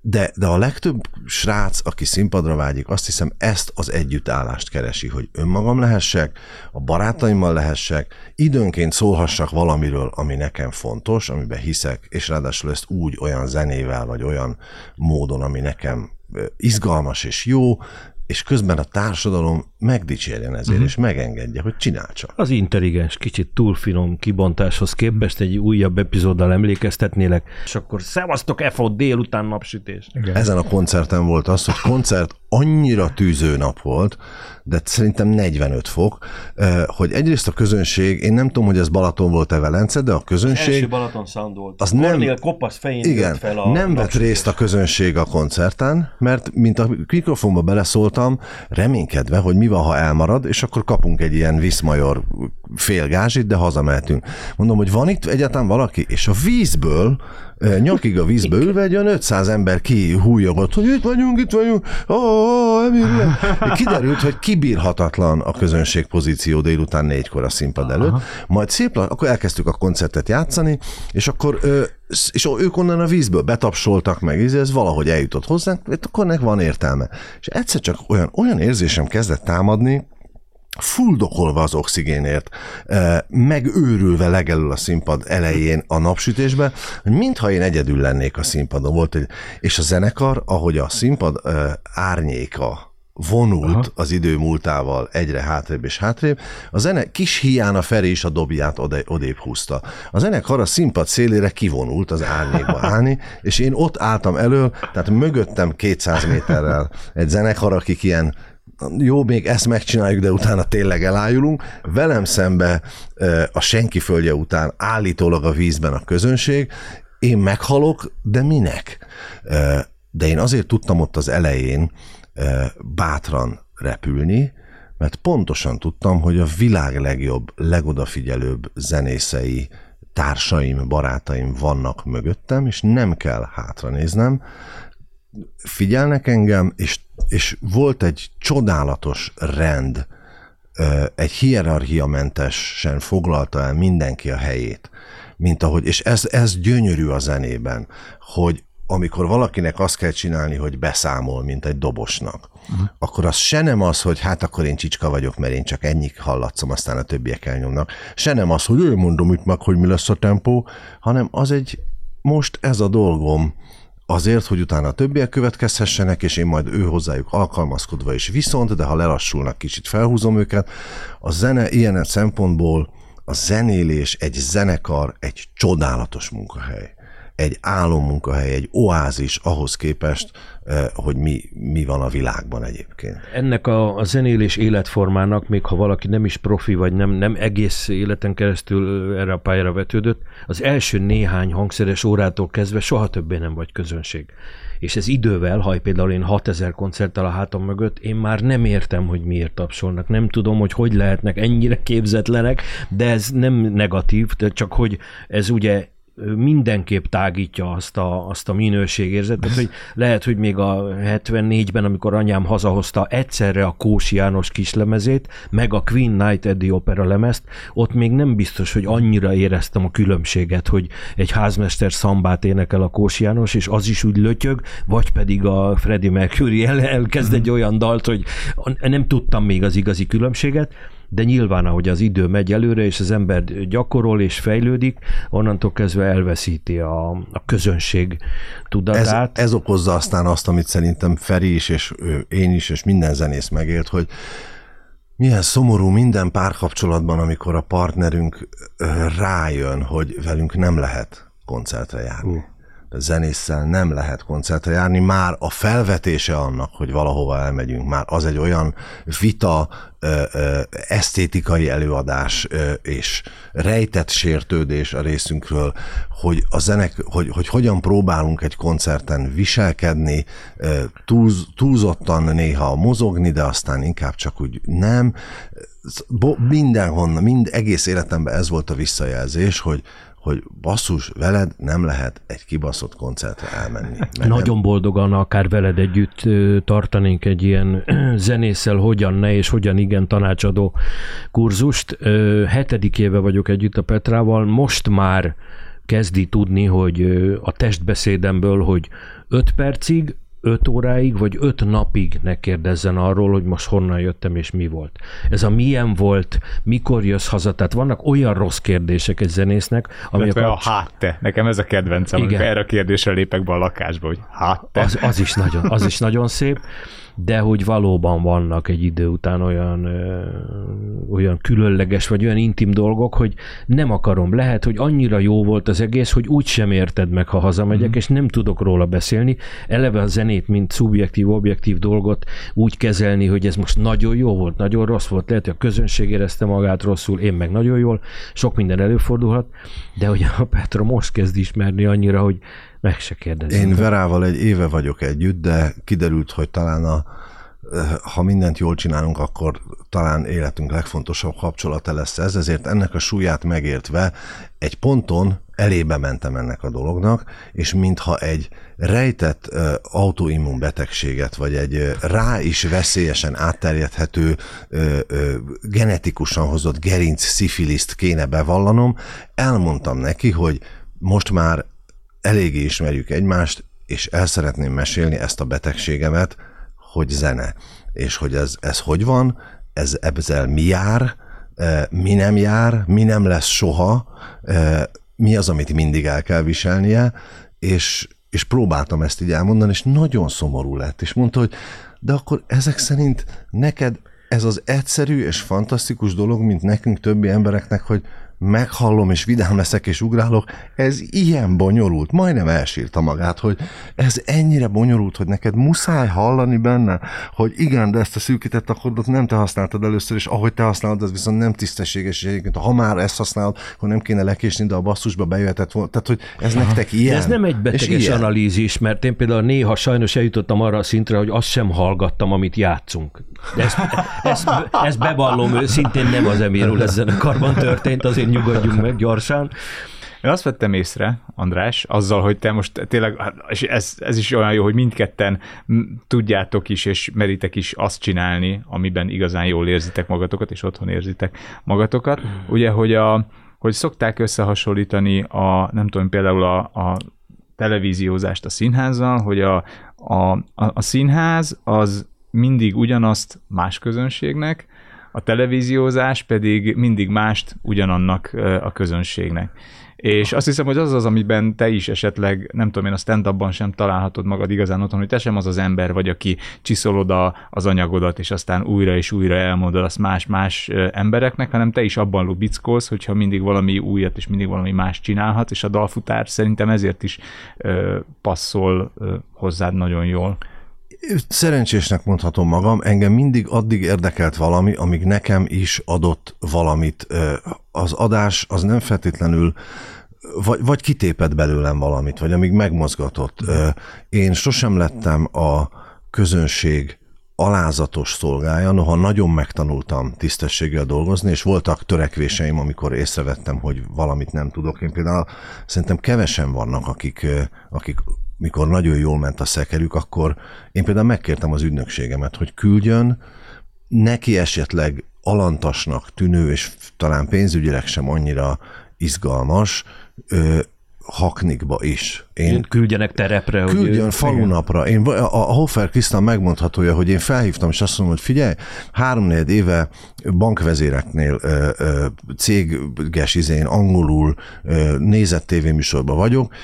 De, de a legtöbb srác, aki színpadra vágyik, azt hiszem ezt az együttállást keresi, hogy önmagam lehessek, a barátaimmal lehessek, időnként szólhassak valamiről, ami nekem fontos, amiben hiszek, és ráadásul ezt úgy olyan zenével, vagy olyan módon, ami nekem izgalmas és jó, és közben a társadalom megdicsérjen ezért, uh-huh. és megengedje, hogy csinál csak. Az intelligens, kicsit túlfinom kibontáshoz képest egy újabb epizóddal emlékeztetnélek, és akkor szevasztok, EFO, délután napsütés. Igen. Ezen a koncerten volt az, hogy koncert annyira tűző nap volt, de szerintem 45 fok, hogy egyrészt a közönség, én nem tudom, hogy ez Balaton volt-e Velence, de a közönség... Az első Balaton Sound volt. Az nem, kopasz fején igen, fel a nem vett részt a közönség a koncerten, mert mint a mikrofonba beleszóltam, reménykedve, hogy mi van, ha elmarad, és akkor kapunk egy ilyen viszmajor félgázsit, de hazamehetünk. Mondom, hogy van itt egyáltalán valaki, és a vízből nyakig a vízbe ülve egy olyan 500 ember kihújogott, hogy itt vagyunk, itt vagyunk, oh, oh, Kiderült, hogy kibírhatatlan a közönség pozíció délután négykor a színpad előtt. Aha. Majd szép, akkor elkezdtük a koncertet játszani, és akkor és ők onnan a vízből betapsoltak meg, ez valahogy eljutott hozzánk, akkor nek van értelme. És egyszer csak olyan, olyan érzésem kezdett támadni, fuldokolva az oxigénért, megőrülve legelül a színpad elején a napsütésbe, hogy mintha én egyedül lennék a színpadon. Volt egy, és a zenekar, ahogy a színpad árnyéka vonult Aha. az idő múltával egyre hátrébb és hátrébb. A zene kis hián a Feri is a dobját ode, odébb húzta. A zenekar a színpad szélére kivonult az árnyékba állni, és én ott álltam elől, tehát mögöttem 200 méterrel egy zenekar, akik ilyen jó, még ezt megcsináljuk, de utána tényleg elájulunk. Velem szembe a senki földje után állítólag a vízben a közönség, én meghalok, de minek? De én azért tudtam ott az elején bátran repülni, mert pontosan tudtam, hogy a világ legjobb, legodafigyelőbb zenészei, társaim, barátaim vannak mögöttem, és nem kell hátranéznem, figyelnek engem, és, és volt egy csodálatos rend, egy hierarchiamentesen foglalta el mindenki a helyét, mint ahogy, és ez, ez gyönyörű a zenében, hogy amikor valakinek azt kell csinálni, hogy beszámol, mint egy dobosnak, uh-huh. akkor az se nem az, hogy hát akkor én csicska vagyok, mert én csak ennyi hallatszom, aztán a többiek elnyomnak. Se nem az, hogy én mondom itt meg, hogy mi lesz a tempó, hanem az egy most ez a dolgom, azért, hogy utána a többiek következhessenek, és én majd ő hozzájuk alkalmazkodva is viszont, de ha lelassulnak, kicsit felhúzom őket. A zene ilyen szempontból a zenélés, egy zenekar, egy csodálatos munkahely egy álommunkahely, egy oázis ahhoz képest, eh, hogy mi, mi van a világban egyébként. Ennek a, a zenélés életformának, még ha valaki nem is profi, vagy nem, nem egész életen keresztül erre a pályára vetődött, az első néhány hangszeres órától kezdve soha többé nem vagy közönség. És ez idővel, ha például én 6000 koncerttel a hátam mögött, én már nem értem, hogy miért tapsolnak. Nem tudom, hogy hogy lehetnek ennyire képzetlenek, de ez nem negatív, csak hogy ez ugye mindenképp tágítja azt a, azt a minőségérzetet, hogy lehet, hogy még a 74-ben, amikor anyám hazahozta egyszerre a Kósi János kislemezét, meg a Queen Night Eddie Opera lemezt, ott még nem biztos, hogy annyira éreztem a különbséget, hogy egy házmester szambát énekel a Kósi János, és az is úgy lötyög, vagy pedig a Freddie Mercury el, elkezd egy olyan dalt, hogy nem tudtam még az igazi különbséget, de nyilván, ahogy az idő megy előre, és az ember gyakorol és fejlődik, onnantól kezdve elveszíti a, a közönség tudatát. Ez, ez okozza aztán azt, amit szerintem Feri is, és én is, és minden zenész megélt, hogy milyen szomorú minden párkapcsolatban, amikor a partnerünk rájön, hogy velünk nem lehet koncertre járni. Uh zenésszel nem lehet koncertre járni, már a felvetése annak, hogy valahova elmegyünk, már az egy olyan vita, esztétikai előadás és rejtett sértődés a részünkről, hogy, a zenek, hogy, hogy hogyan próbálunk egy koncerten viselkedni, túlz, túlzottan néha mozogni, de aztán inkább csak úgy nem. Mindenhonnan, mind egész életemben ez volt a visszajelzés, hogy hogy basszus, veled nem lehet egy kibaszott koncertre elmenni. Nagyon nem... boldogan akár veled együtt tartanénk egy ilyen zenésszel hogyan ne és hogyan igen tanácsadó kurzust. Hetedik éve vagyok együtt a Petrával, most már kezdi tudni, hogy a testbeszédemből, hogy öt percig öt óráig, vagy öt napig ne kérdezzen arról, hogy most honnan jöttem és mi volt. Ez a milyen volt, mikor jössz haza, tehát vannak olyan rossz kérdések egy zenésznek, ami a, kapcs... a hát te. Nekem ez a kedvencem, Igen. amikor erre a kérdésre lépek be a lakásba, hogy hát te. Az, az, is nagyon, az is nagyon szép de hogy valóban vannak egy idő után olyan, ö, olyan különleges, vagy olyan intim dolgok, hogy nem akarom. Lehet, hogy annyira jó volt az egész, hogy úgy sem érted meg, ha hazamegyek, mm. és nem tudok róla beszélni. Eleve a zenét, mint szubjektív, objektív dolgot úgy kezelni, hogy ez most nagyon jó volt, nagyon rossz volt, lehet, hogy a közönség érezte magát rosszul, én meg nagyon jól, sok minden előfordulhat, de hogy a Petra most kezd ismerni annyira, hogy meg se kérdezem. Én Verával egy éve vagyok együtt, de kiderült, hogy talán a, ha mindent jól csinálunk, akkor talán életünk legfontosabb kapcsolata lesz ez, ezért ennek a súlyát megértve egy ponton elébe mentem ennek a dolognak, és mintha egy rejtett autoimmun betegséget, vagy egy rá is veszélyesen átterjedhető uh, genetikusan hozott gerinc szifiliszt kéne bevallanom, elmondtam neki, hogy most már eléggé ismerjük egymást, és el szeretném mesélni ezt a betegségemet, hogy zene, és hogy ez, ez hogy van, ez ezzel mi jár, e, mi nem jár, mi nem lesz soha, e, mi az, amit mindig el kell viselnie, és, és próbáltam ezt így elmondani, és nagyon szomorú lett, és mondta, hogy de akkor ezek szerint neked ez az egyszerű és fantasztikus dolog, mint nekünk többi embereknek, hogy meghallom, és vidám leszek, és ugrálok, ez ilyen bonyolult, majdnem elsírta magát, hogy ez ennyire bonyolult, hogy neked muszáj hallani benne, hogy igen, de ezt a szűkített akkordot nem te használtad először, és ahogy te használod, az viszont nem tisztességes, és egyébként ha már ezt használod, akkor nem kéne lekésni, de a basszusba bejöhetett volna. Tehát, hogy ez Aha. nektek ilyen. De ez nem egy beteges analízis, mert én például néha sajnos eljutottam arra a szintre, hogy azt sem hallgattam, amit játszunk. Ezt, ezt, ezt bevallom őszintén, nem az Emirul a karban történt, azért nyugodjunk meg gyorsan. Én azt vettem észre, András, azzal, hogy te most tényleg, és ez, ez is olyan jó, hogy mindketten tudjátok is, és meritek is azt csinálni, amiben igazán jól érzitek magatokat, és otthon érzitek magatokat. Ugye, hogy, a, hogy szokták összehasonlítani a, nem tudom, például a, a televíziózást a színházzal, hogy a, a, a, a színház az mindig ugyanazt más közönségnek, a televíziózás pedig mindig mást ugyanannak a közönségnek. És azt hiszem, hogy az az, amiben te is esetleg, nem tudom én, a stand sem találhatod magad igazán otthon, hogy te sem az az ember vagy, aki csiszolod a, az anyagodat, és aztán újra és újra elmondod azt más-más embereknek, hanem te is abban lubickolsz, hogyha mindig valami újat és mindig valami más csinálhat, és a dalfutár szerintem ezért is ö, passzol ö, hozzád nagyon jól. Szerencsésnek mondhatom magam, engem mindig addig érdekelt valami, amíg nekem is adott valamit. Az adás az nem feltétlenül vagy, vagy kitépett belőlem valamit, vagy amíg megmozgatott. Én sosem lettem a közönség alázatos szolgája, noha nagyon megtanultam tisztességgel dolgozni, és voltak törekvéseim, amikor észrevettem, hogy valamit nem tudok. Én például szerintem kevesen vannak, akik, akik mikor nagyon jól ment a szekerük, akkor én például megkértem az ügynökségemet, hogy küldjön neki esetleg alantasnak tűnő, és talán pénzügyileg sem annyira izgalmas, Haknikba is. Én küldjenek terepre. Küldjön hogy falunapra. Én, a, Hofer Krisztán megmondhatója, hogy én felhívtam, és azt mondom, hogy figyelj, három éve bankvezéreknél céges izén angolul nézett tévéműsorba vagyok,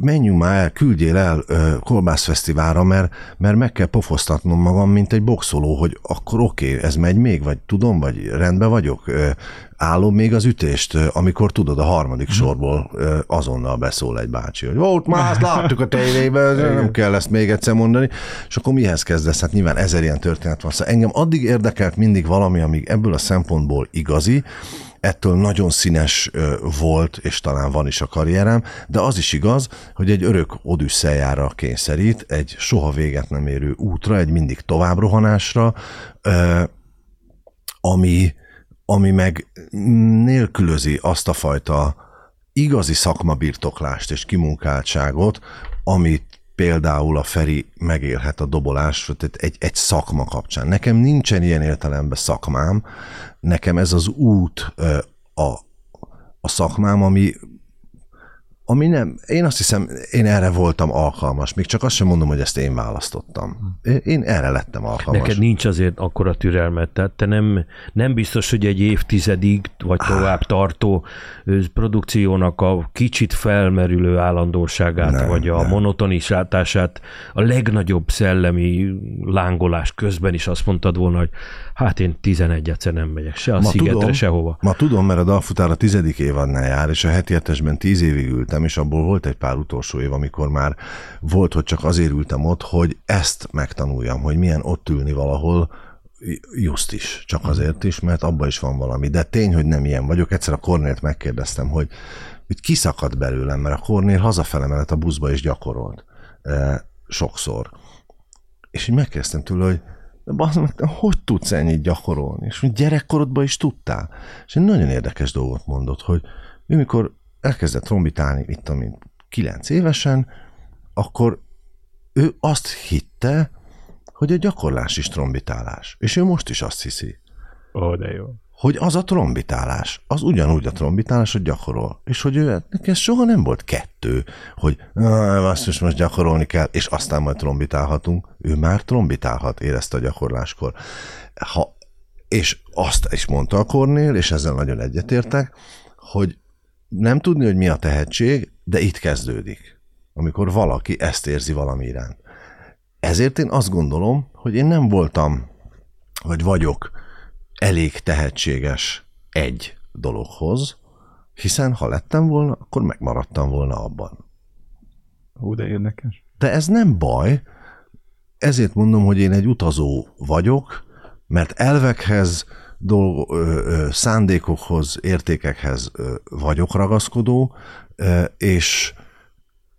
menjünk már el, küldjél el kolbászfesztiválra, mert, mert meg kell pofosztatnom magam, mint egy boxoló, hogy akkor oké, okay, ez megy még, vagy tudom, vagy rendben vagyok, állom még az ütést, amikor tudod, a harmadik mhm. sorból azonnal beszól egy bácsi, hogy volt már, azt láttuk a tévében, nem kell ezt még egyszer mondani, és akkor mihez kezdesz? Hát nyilván ezer ilyen történet van. Szóval engem addig érdekelt mindig valami, amíg ebből a szempontból igazi, ettől nagyon színes volt, és talán van is a karrierem, de az is igaz, hogy egy örök odüsszeljára kényszerít, egy soha véget nem érő útra, egy mindig tovább rohanásra, ami, ami meg nélkülözi azt a fajta igazi szakmabirtoklást és kimunkáltságot, amit például a Feri megélhet a dobolás, tehát egy, egy szakma kapcsán. Nekem nincsen ilyen értelemben szakmám, nekem ez az út a, a szakmám, ami ami nem, én azt hiszem, én erre voltam alkalmas, még csak azt sem mondom, hogy ezt én választottam. Én erre lettem alkalmas. Neked nincs azért akkora türelmet, tehát te nem, nem biztos, hogy egy évtizedig, vagy tovább tartó produkciónak a kicsit felmerülő állandóságát, nem, vagy a monotonisátását, a legnagyobb szellemi lángolás közben is azt mondtad volna, hogy hát én 11 egyszer nem megyek se a ma szigetre, tudom, sehova. Ma tudom, mert a Dalfutár a tizedik évadnál jár, és a heti hetesben tíz évig ültem, és abból volt egy pár utolsó év, amikor már volt, hogy csak azért ültem ott, hogy ezt megtanuljam, hogy milyen ott ülni valahol, just is, csak azért is, mert abban is van valami. De tény, hogy nem ilyen vagyok. Egyszer a Kornélt megkérdeztem, hogy, hogy kiszakadt belőlem, mert a Kornél hazafele mellett a buszba is gyakorolt. E, sokszor. És így megkérdeztem tőle, hogy de bazd meg, hogy tudsz ennyit gyakorolni? És gyerekkorodban is tudtál. És egy nagyon érdekes dolgot mondott, hogy ő mikor elkezdett trombitálni, itt amint kilenc évesen, akkor ő azt hitte, hogy a gyakorlás is trombitálás. És ő most is azt hiszi. Ó, de jó hogy az a trombitálás, az ugyanúgy a trombitálás, hogy gyakorol. És hogy ő, neki ez soha nem volt kettő, hogy azt is most gyakorolni kell, és aztán majd trombitálhatunk. Ő már trombitálhat, érezte a gyakorláskor. Ha, és azt is mondta a Kornél, és ezzel nagyon egyetértek, hogy nem tudni, hogy mi a tehetség, de itt kezdődik, amikor valaki ezt érzi valami iránt. Ezért én azt gondolom, hogy én nem voltam, vagy vagyok elég tehetséges egy dologhoz, hiszen ha lettem volna, akkor megmaradtam volna abban. Ó, de érdekes. De ez nem baj, ezért mondom, hogy én egy utazó vagyok, mert elvekhez, dolgo, ö, ö, szándékokhoz, értékekhez ö, vagyok ragaszkodó, ö, és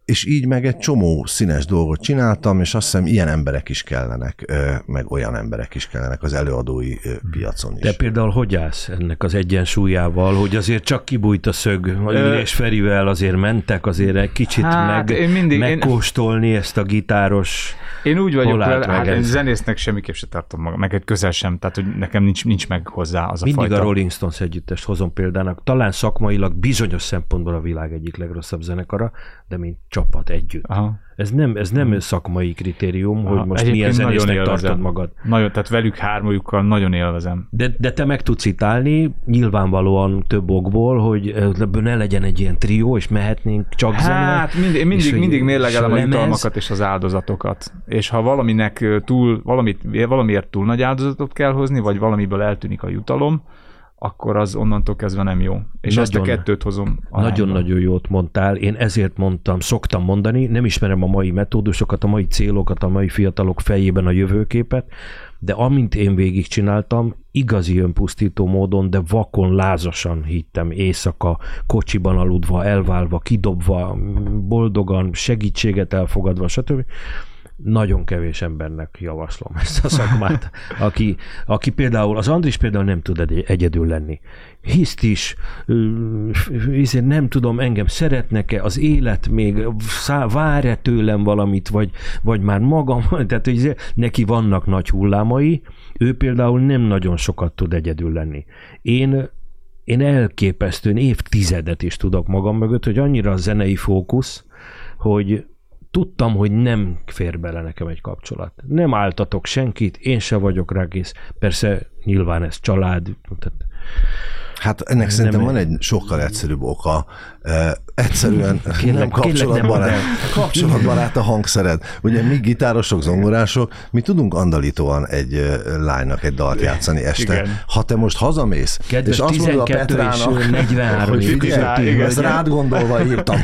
és így meg egy csomó színes dolgot csináltam, és azt hiszem ilyen emberek is kellenek, meg olyan emberek is kellenek az előadói piacon is. De például hogy állsz ennek az egyensúlyával, hogy azért csak kibújt a szög, hogy Ö... és Ferivel azért mentek azért egy kicsit hát, meg, én mindig, megkóstolni én... ezt a gitáros Én úgy vagyok vele, hát én zenésznek semmiképp se tartom magam, meg egy közel sem, tehát hogy nekem nincs, nincs meg hozzá az a Mindig fajta. a Rolling Stones együttest hozom példának, talán szakmailag bizonyos szempontból a világ egyik legrosszabb zenekara, de mint csapat együtt. Aha. Ez nem, ez nem szakmai kritérium, hogy Aha, most egyébként milyen nagyon zenésznek élvezem. tartod magad. Nagyon, tehát velük hármójukkal nagyon élvezem. De, de te meg tudsz citálni, nyilvánvalóan több okból, hogy ebből ne legyen egy ilyen trió, és mehetnénk csak zene. Hát mindig, mindig, hogy- mindig mérlegelem a jutalmakat és az áldozatokat. És ha valaminek ö, túl, valamit, valamiért túl nagy áldozatot kell hozni, vagy valamiből eltűnik a jutalom, akkor az onnantól kezdve nem jó. És ezt a Nagyon- kettőt hozom. Nagyon-nagyon jót mondtál. Én ezért mondtam, szoktam mondani, nem ismerem a mai metódusokat, a mai célokat, a mai fiatalok fejében a jövőképet, de amint én végigcsináltam, igazi önpusztító módon, de vakon, lázasan hittem éjszaka, kocsiban aludva, elválva, kidobva, boldogan, segítséget elfogadva, stb. Nagyon kevés embernek javaslom ezt a szakmát, aki, aki például, az Andris például nem tud egy- egyedül lenni. Hiszt is, ezért nem tudom, engem szeretnek-e, az élet még szá- vár-e tőlem valamit, vagy, vagy már magam, tehát hogy neki vannak nagy hullámai, ő például nem nagyon sokat tud egyedül lenni. Én én elképesztően évtizedet is tudok magam mögött, hogy annyira a zenei fókusz, hogy tudtam, hogy nem fér bele nekem egy kapcsolat. Nem áltatok senkit, én se vagyok rá. Persze nyilván ez család, tehát Hát ennek szerintem Nem- van egy sokkal egyszerűbb oka. Egyszerűen Kérlek- nem kérlek, kapcsolatbarát, nem kapcsolatbarát a hangszered. Ugye mi gitárosok, zongorások, mi tudunk andalítóan egy lánynak egy dalt játszani este. Igen. Ha te most hazamész, Kedves és azt mondod a 12 és Petrának, 43 hogy figyelj, ezt rád gondolva írtam.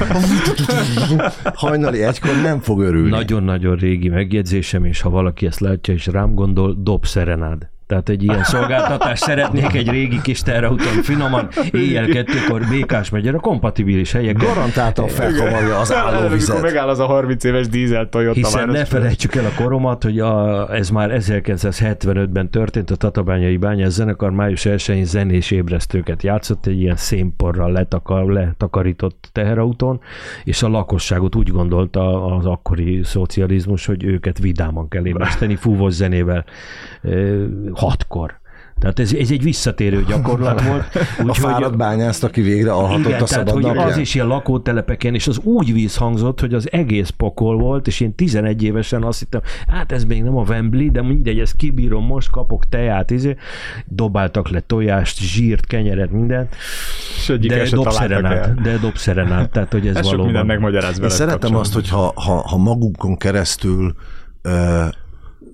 Hajnali egykor nem fog örülni. nagyon-nagyon régi megjegyzésem, és ha valaki ezt látja és rám gondol, dob szerenád. Tehát egy ilyen szolgáltatást szeretnék egy régi kis terrautón finoman, éjjel kettőkor Békás megyere, kompatibilis helyek. Garantáltan felkavarja az Amikor állóvizet. megáll az a 30 éves dízel Toyota Hiszen ne felejtsük el a koromat, hogy a, ez már 1975-ben történt, a Tatabányai Bányás zenekar május 1-én zenés ébresztőket játszott, egy ilyen szénporral letakar, letakarított teherautón, és a lakosságot úgy gondolta az akkori szocializmus, hogy őket vidáman kell ébreszteni, fúvós zenével hatkor. Tehát ez, ez egy visszatérő gyakorlat volt. A úgyhogy- fáradt bányászt, aki végre alhatott igen, a tehát szabad hogy napján. az is ilyen lakótelepeken, és az úgy vízhangzott, hogy az egész pokol volt, és én 11 évesen azt hittem, hát ez még nem a Wembley, de mindegy, ezt kibírom, most kapok teját, izé. dobáltak le tojást, zsírt, kenyeret, mindent, És egyik de dobszerenát, de dobszerenát, tehát hogy ez, Ez sok valóban... mindent megmagyaráz Én szeretem azt, kapcsolatban. hogy ha, ha, ha magunkon keresztül ö,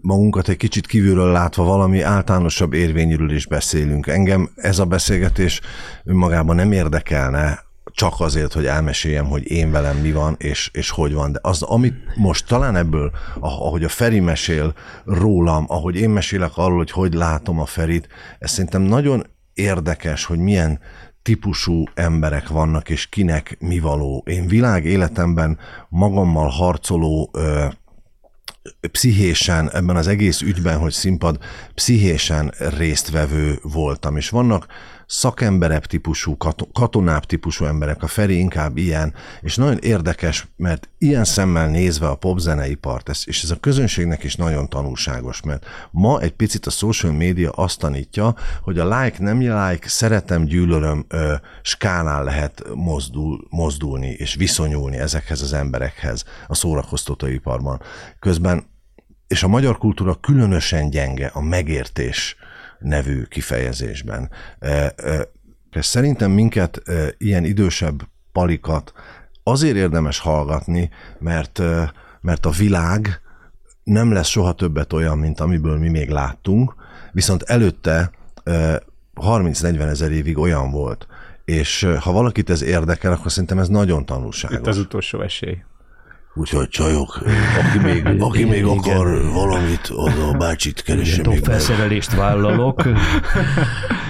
magunkat egy kicsit kívülről látva valami általánosabb érvényről is beszélünk. Engem ez a beszélgetés önmagában nem érdekelne, csak azért, hogy elmeséljem, hogy én velem mi van, és, és hogy van. De az, amit most talán ebből, ah- ahogy a Feri mesél rólam, ahogy én mesélek arról, hogy hogy látom a Ferit, ez szerintem nagyon érdekes, hogy milyen típusú emberek vannak, és kinek mi való. Én világ életemben magammal harcoló ö, pszichésen ebben az egész ügyben, hogy színpad pszichésen résztvevő voltam, és vannak szakemberebb típusú, kat- katonább típusú emberek, a Feri inkább ilyen, és nagyon érdekes, mert ilyen szemmel nézve a popzeneipart, ez, és ez a közönségnek is nagyon tanulságos, mert ma egy picit a social media azt tanítja, hogy a like, nem like, szeretem, gyűlölöm ö, skálán lehet mozdul, mozdulni és viszonyulni ezekhez az emberekhez a szórakoztatóiparban. Közben és a magyar kultúra különösen gyenge a megértés nevű kifejezésben. És szerintem minket ilyen idősebb palikat azért érdemes hallgatni, mert, mert a világ nem lesz soha többet olyan, mint amiből mi még láttunk, viszont előtte e, 30-40 ezer évig olyan volt. És ha valakit ez érdekel, akkor szerintem ez nagyon tanulságos. Itt az utolsó esély. Úgyhogy csajok, aki még, aki még Igen. akar valamit, az a bácsit keresse meg. felszerelést vállalok.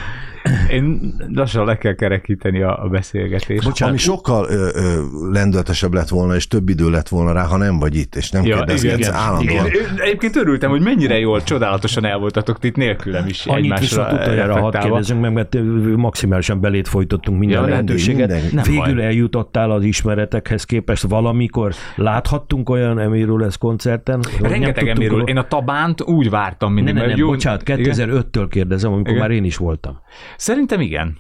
Én lassan le kell kerekíteni a, a beszélgetést. Bocsánat, Ami sokkal ö, ö, lendületesebb lett volna, és több idő lett volna rá, ha nem vagy itt, és nem Ja, kérdezgetsz igen, állandóan. igen. Egyébként örültem, hogy mennyire jól, csodálatosan el voltatok itt nélkülem is Annyit egymásra viszont utoljára hadd kérdezzünk meg, mert maximálisan belét folytottunk minden Ja, lehetőséget. mindegy, nem Végül baj. eljutottál az ismeretekhez képest valamikor. Láthattunk olyan Emiről lesz koncerten? nem Rengeteg róla- Én a Tabánt úgy vártam mindig. ne, mert nem, jó- bocsánat, Igen? 2005-től kérdezem, amikor Igen. már én is voltam. Szerintem igen.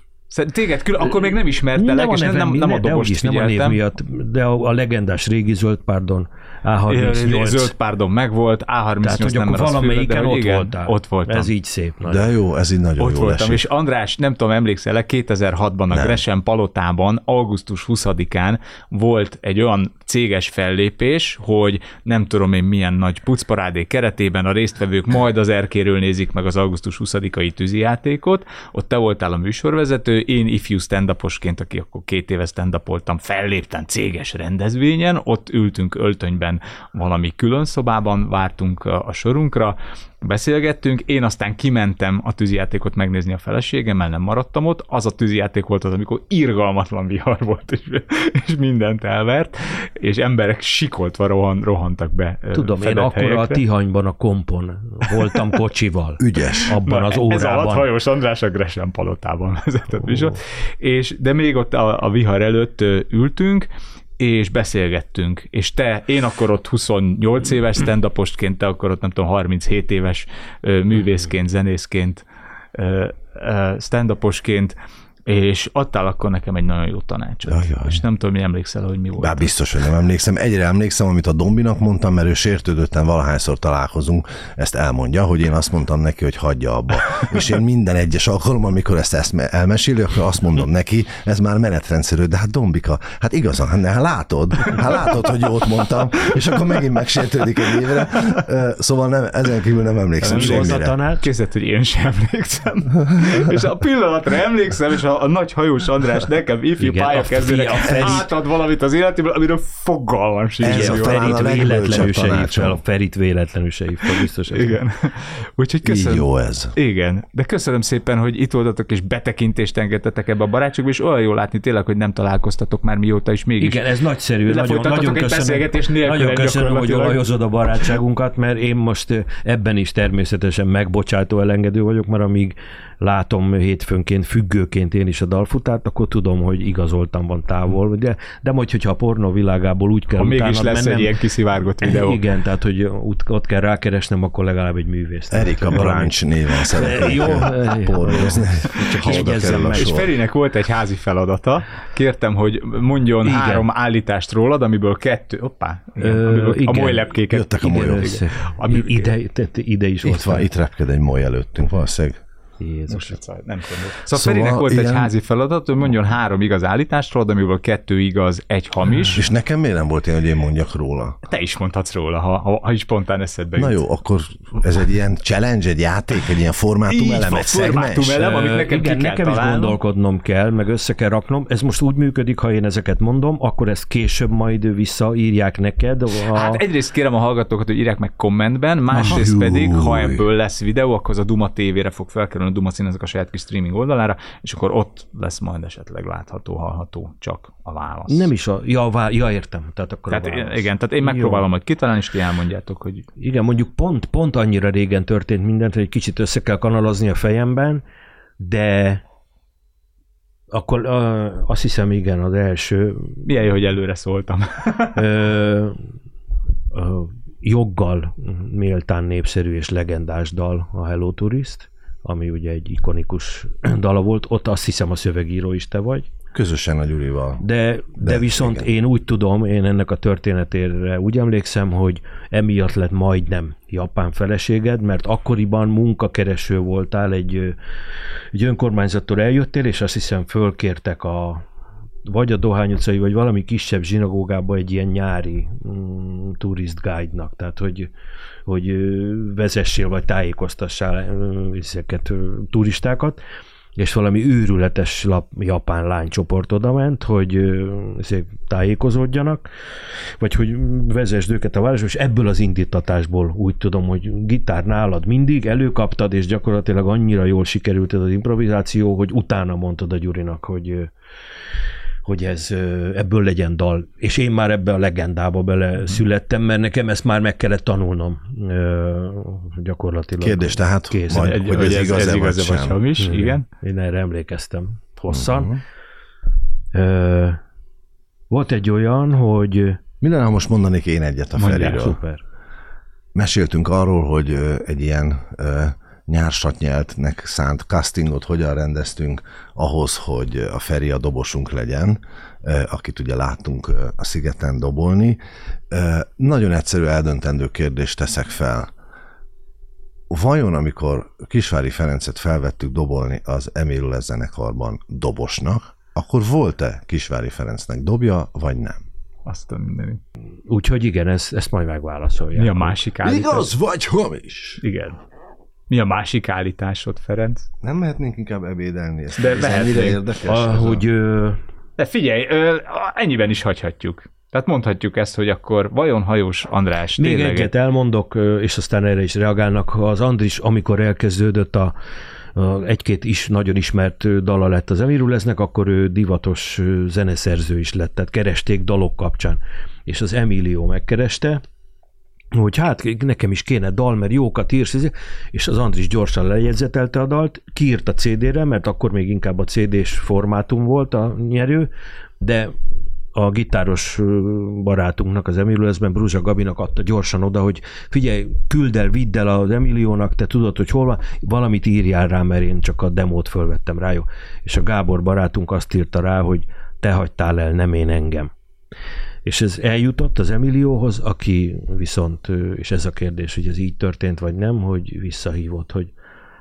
Téged külön, akkor még nem ismertelek, és nem, nem, nem a dobost nem a név miatt, de a, a legendás régi zöld, pardon, A38. Zöld, pardon, megvolt, A38 Tehát, hogy nem, akkor valamelyiken ott igen, voltál. Ott voltam. Ez így szép. Nagyon. De jó, ez így nagyon Ott jó voltam, esik. és András, nem tudom, emlékszel 2006-ban a Gresham Palotában, augusztus 20-án volt egy olyan céges fellépés, hogy nem tudom én milyen nagy pucparádé keretében a résztvevők majd az erkéről nézik meg az augusztus 20-ai tűzijátékot, ott te voltál a műsorvezető, én ifjú stand aki akkor két éve stand felléptem céges rendezvényen, ott ültünk öltönyben valami külön szobában, vártunk a, sorunkra, beszélgettünk, én aztán kimentem a tűzijátékot megnézni a feleségemmel, nem maradtam ott, az a tűzijáték volt az, amikor irgalmatlan vihar volt, és, és mindent elvert, és emberek sikoltva rohan, rohantak be Tudom, én akkor a. Tihanyban a kompon voltam kocsival. Ügyes. Abban az Ez alatt órában. hajós András a Gresham palotában vezetett oh. És, de még ott a, a vihar előtt ültünk, és beszélgettünk, és te, én akkor ott 28 éves stand te akkor ott nem tudom, 37 éves művészként, zenészként, stand és adtál akkor nekem egy nagyon jó tanácsot. Ajaj. És nem tudom, mi emlékszel, hogy mi volt. Bár biztos, hogy nem emlékszem. Egyre emlékszem, amit a Dombinak mondtam, mert ő sértődötten valahányszor találkozunk, ezt elmondja, hogy én azt mondtam neki, hogy hagyja abba. És én minden egyes alkalommal, amikor ezt, ezt elmeséli, akkor azt mondom neki, ez már menetrendszerű, de hát Dombika, hát igazán, hát, hát látod, hát látod, hogy jót mondtam, és akkor megint megsértődik egy évre. Szóval nem, ezen kívül nem emlékszem Mi volt a semmire. tanács? Képzeld, hogy én sem emlékszem. és a pillanatra emlékszem, és a, a nagy hajós András nekem ifjú pályakezdőnek átad valamit az életéből, amiről fogalmam sincs. Ez a Ferit véletlenül se hív fel, a Ferit véletlenül se hív fel, biztos. ez- Igen. Úgyhogy Így köszönöm. jó ez. Igen, de köszönöm szépen, hogy itt voltatok, és betekintést engedtetek ebbe a barátságba, és olyan jól látni tényleg, hogy nem találkoztatok már mióta, és mégis. Igen, ez nagyszerű. Nagyon, nagyon köszönöm, nagyon köszönöm, hogy olajozod a barátságunkat, mert én most ebben is természetesen megbocsátó elengedő vagyok, mert amíg látom hétfőnként, függőként én is a dalfutárt, akkor tudom, hogy igazoltam van távol. De, de majd, hogyha a pornó világából úgy kell Ha mégis utána lesz egy mennem, ilyen kiszivárgott videó. Igen, tehát, hogy ott, ott kell rákeresnem, akkor legalább egy művészt. Erika Brancs néven szeretnék Jó, pornózni. csak a meg. És. Ferinek volt egy házi feladata, kértem, hogy mondjon Igen. három állítást rólad, amiből kettő, oppá, igen, Ö, amiből a igen. molylepkéket. Jöttek a Ide, molyok. ide, ide, ide is volt. van, itt repked egy moly előttünk, valószínűleg. Jézus. Most nem tudom. Szóval, Szóval Ferinek volt egy ilyen- házi feladat, hogy mondjon három igaz állítást rólad, amiből kettő igaz, egy hamis. És nekem miért nem volt ilyen, hogy én mondjak róla? Te is mondhatsz róla, ha, ha, ha is spontán eszedbe Na jut. jó, akkor ez egy ilyen challenge, egy játék, egy ilyen formátum Így elem, van, egy formátum szegmens. elem, amit nekem igen, ki kell nekem is találnom. gondolkodnom kell, meg össze kell raknom. Ez most úgy működik, ha én ezeket mondom, akkor ezt később majd visszaírják neked. A... Hát egyrészt kérem a hallgatókat, hogy írják meg kommentben, másrészt Aha. pedig, ha ebből lesz videó, akkor az a Duma TV-re fog felkerülni, a Duma színezek a saját kis streaming oldalára, és akkor ott lesz majd esetleg látható, hallható csak a válasz. Nem is a... Ja, vá... ja értem. Tehát akkor a Tehát válasz. igen, tehát én megpróbálom majd kitalálni, és ti elmondjátok, hogy Igen, mondjuk pont, pont annyira régen történt mindent, hogy egy kicsit össze kell kanalazni a fejemben, de akkor uh, azt hiszem, igen, az első milyen jó, hogy előre szóltam. ö, ö, joggal méltán népszerű és legendás dal a Hello Tourist, ami ugye egy ikonikus dala volt, ott azt hiszem a szövegíró is te vagy, Közösen a Gyurival. de, de, De, viszont igen. én úgy tudom, én ennek a történetére úgy emlékszem, hogy emiatt lett majdnem japán feleséged, mert akkoriban munkakereső voltál, egy, egy önkormányzattól eljöttél, és azt hiszem fölkértek a vagy a Dohány utcai, vagy valami kisebb zsinagógába egy ilyen nyári mm, turist guide-nak, tehát hogy, hogy vezessél, vagy tájékoztassál ezeket turistákat, és valami őrületes lap, japán lánycsoport oda ment, hogy tájékozódjanak, vagy hogy vezesd őket a városba, és ebből az indítatásból úgy tudom, hogy gitár nálad mindig előkaptad, és gyakorlatilag annyira jól sikerült ez az improvizáció, hogy utána mondtad a Gyurinak, hogy hogy ez ebből legyen dal. És én már ebbe a legendába bele születtem, mert nekem ezt már meg kellett tanulnom gyakorlatilag. Kérdés tehát, Kész. majd, Egy- hogy ez igaz-e vagy igaz-e vagy sem. hamis, igen. Én erre emlékeztem hosszan. Mhm. Ö, volt egy olyan, hogy Mi lenne, ha most mondanék én egyet a Mondják, Feriről? szuper. Meséltünk arról, hogy egy ilyen ö, nyársatnyeltnek szánt castingot hogyan rendeztünk ahhoz, hogy a Feri a dobosunk legyen, akit ugye láttunk a szigeten dobolni. Nagyon egyszerű eldöntendő kérdést teszek fel. Vajon, amikor Kisvári Ferencet felvettük dobolni az Emilule zenekarban dobosnak, akkor volt-e Kisvári Ferencnek dobja, vagy nem? Azt a mindenit. Úgyhogy igen, ezt, ezt majd megválaszolják. Mi a másik állítás? Igaz vagy hamis? Igen. Mi a másik állításod, Ferenc? Nem mehetnénk inkább ebédelni? Ezt De ez mehetnénk. érdekes? Ahogy ö, De figyelj, ö, ennyiben is hagyhatjuk. Tehát mondhatjuk ezt, hogy akkor vajon hajós András Még tényleg egyet elmondok, és aztán erre is reagálnak. Az Andris, amikor elkezdődött a, a egy-két is nagyon ismert dala lett az Emiruleznek, akkor ő divatos zeneszerző is lett, tehát keresték dalok kapcsán. És az Emilio megkereste, hogy hát nekem is kéne dal, mert jókat írsz, ezért. és az Andris gyorsan lejegyzetelte a dalt, kiírt a CD-re, mert akkor még inkább a CD-s formátum volt a nyerő, de a gitáros barátunknak, az Emiliózben, Bruzsa Gabinak adta gyorsan oda, hogy figyelj, küld el, vidd el az Emiliónak, te tudod, hogy hol van, valamit írjál rá, mert én csak a demót fölvettem rá, jó. És a Gábor barátunk azt írta rá, hogy te hagytál el, nem én engem. És ez eljutott az Emilióhoz, aki viszont, és ez a kérdés, hogy ez így történt, vagy nem, hogy visszahívott, hogy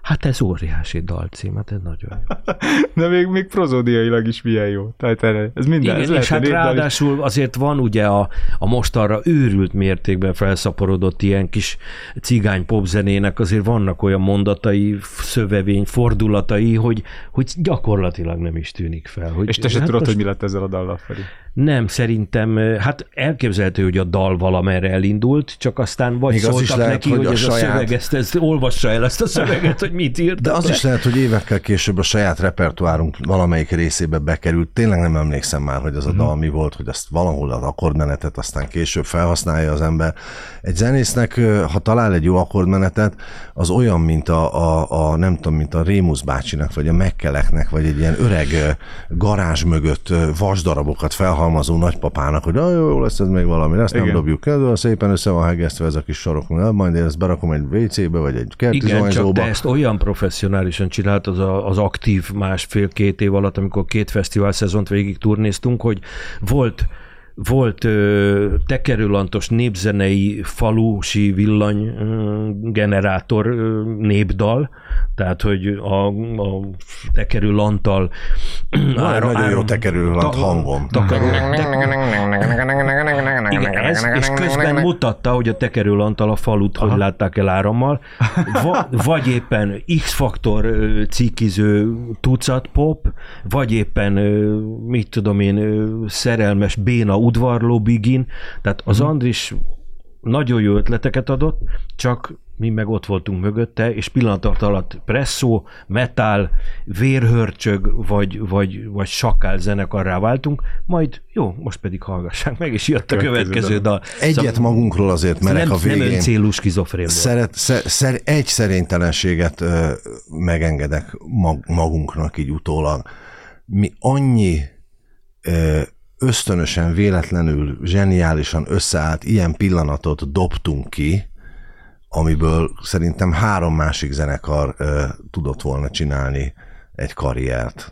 hát ez óriási dalcím, hát ez nagyon jó. De még, még prozódiailag is milyen jó. Tehát ez minden. ez Igen, lehet és hát a népdal is. ráadásul azért van ugye a, a mostanra őrült mértékben felszaporodott ilyen kis cigány popzenének, azért vannak olyan mondatai, szövevény, fordulatai, hogy, hogy gyakorlatilag nem is tűnik fel. Hogy, És te se hát tudod, most hogy mi lett ezzel a dallal, Feri. Nem, szerintem, hát elképzelhető, hogy a dal valamerre elindult, csak aztán vagy Még az szóltak is lehet, neki, hogy hogy, a ez a saját- szöveg, ezt, ezt, olvassa el ezt a szöveget, hogy mit írt. De az is lehet, hogy évekkel később a saját repertoárunk valamelyik részébe bekerült. Tényleg nem emlékszem már, hogy az a dal mi volt, hogy azt valahol az akkordmenetet aztán később felhasználja az ember. Egy zenésznek, ha talál egy jó akkordmenetet, az olyan, mint a, a, a nem tudom, mint a Rémusz bácsinak, vagy a Mekkeleknek, vagy egy ilyen öreg garázs mögött vasdarabokat felhalmazó nagypapának, hogy "Ah, jó, jó lesz ez még valami, ezt nem Igen. dobjuk el, de szépen össze van hegesztve ez a kis sarok, Na, majd én ezt berakom egy WC-be, vagy egy kerti Igen, csak te ezt olyan professzionálisan csináltad az, a- az aktív másfél-két év alatt, amikor két fesztivál szezont végig turnéztunk, hogy volt volt ö, tekerőlantos népzenei falusi villany ö, generátor ö, népdal, tehát hogy a, a tekerő lantal Van egy nagyon jó tekerő lant hangom. takaró, igen, ez, és közben mutatta, hogy a tekerőlantal a falut hogy látták el árammal, Va, vagy éppen X-faktor cikiző tucat pop, vagy éppen, mit tudom én, szerelmes béna udvarló bigin, tehát az Andris nagyon jó ötleteket adott, csak mi meg ott voltunk mögötte, és pillanatok alatt presszó, metal, vérhörcsög, vagy, vagy, vagy sakál zenekarrá váltunk, majd jó, most pedig hallgassák meg, és jött a Következő dal. Egyet magunkról azért merek nem, a nem végén. öncélú skizofrén. Szeret, szer, szer, egy szerénytelenséget ö, megengedek mag, magunknak így utólag. Mi annyi ö, ösztönösen, véletlenül, zseniálisan összeállt ilyen pillanatot dobtunk ki, amiből szerintem három másik zenekar ö, tudott volna csinálni egy karriert.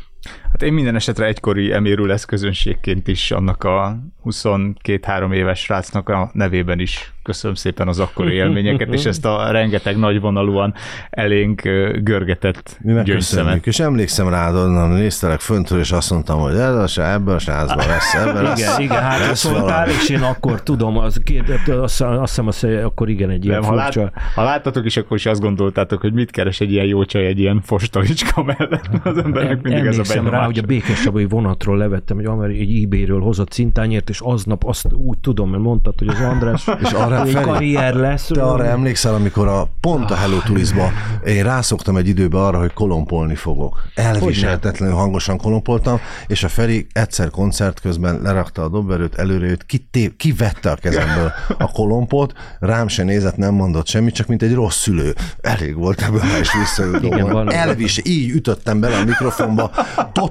Hát én minden esetre egykori emérül lesz közönségként is annak a 22-3 éves srácnak a nevében is köszönöm szépen az akkori élményeket, és ezt a rengeteg nagyvonalúan elénk görgetett gyöngyszemet. és emlékszem rád, onnan néztelek föntről, és azt mondtam, hogy ez a se, ebben a sázban lesz, ebben lesz. Igen, igen, hát lesz szóltál, valami. és én akkor tudom, az, azt, azt hiszem, azt, akkor igen, egy ilyen Nem, ha, lát, ha láttatok is, akkor is azt gondoltátok, hogy mit keres egy ilyen jó csaj egy ilyen fostalicska mellett. Az embernek mindig ez a Emlékszem rá, hogy a Békessabai vonatról levettem egy, ameri- egy eBay-ről hozott cintányért, és aznap azt úgy tudom, mert mondtad, hogy az András És arra Feri, karrier lesz. Te arra emlékszel, amikor a pont a Hello Turisba én rászoktam egy időbe arra, hogy kolompolni fogok. Elviselhetetlenül hangosan kolompoltam, és a Feri egyszer koncert közben lerakta a dobverőt, előre jött, kitép, kivette a kezemből a kolompot, rám se nézett, nem mondott semmit, csak mint egy rossz szülő. Elég volt ebből, Igen, visszajutom. Elvis, így ütöttem bele a mikrofonba,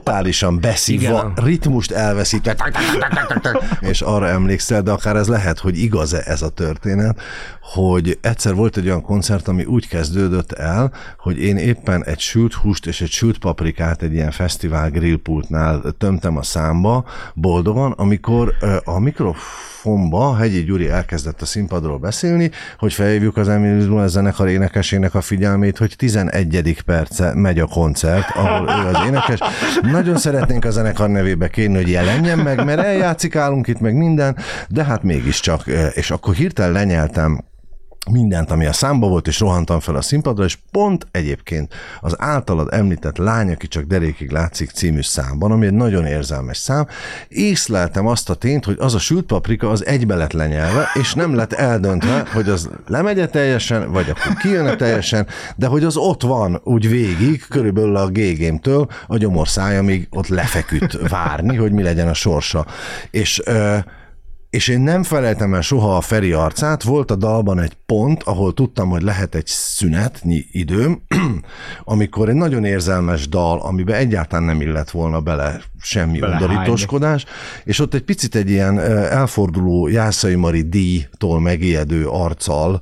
totálisan beszívva, ritmust elveszítve, és arra emlékszel, de akár ez lehet, hogy igaz-e ez a történet. hogy egyszer volt egy olyan koncert, ami úgy kezdődött el, hogy én éppen egy sült húst és egy sült paprikát egy ilyen fesztivál grillpultnál tömtem a számba boldogan, amikor a mikrofonba Hegyi Gyuri elkezdett a színpadról beszélni, hogy felhívjuk az Emil zenekar énekesének a figyelmét, hogy 11. perce megy a koncert, ahol ő az énekes. Nagyon szeretnénk a zenekar nevébe kérni, hogy jelenjen meg, mert eljátszik állunk itt meg minden, de hát mégiscsak, és akkor hirtelen lenyeltem mindent, ami a számba volt, és rohantam fel a színpadra, és pont egyébként az általad említett Lány, aki csak derékig látszik című számban, ami egy nagyon érzelmes szám, észleltem azt a tényt, hogy az a sült paprika az egybe lett lenyelve, és nem lett eldöntve, hogy az lemegye teljesen, vagy akkor kijönne teljesen, de hogy az ott van úgy végig, körülbelül a gégémtől a gyomorszájamig ott lefeküdt várni, hogy mi legyen a sorsa. És ö, és én nem felejtem el soha a Feri arcát, volt a dalban egy pont, ahol tudtam, hogy lehet egy szünetnyi időm, amikor egy nagyon érzelmes dal, amiben egyáltalán nem illett volna bele semmi bele undorítoskodás, és ott egy picit egy ilyen elforduló Jászai Mari díjtól megijedő arccal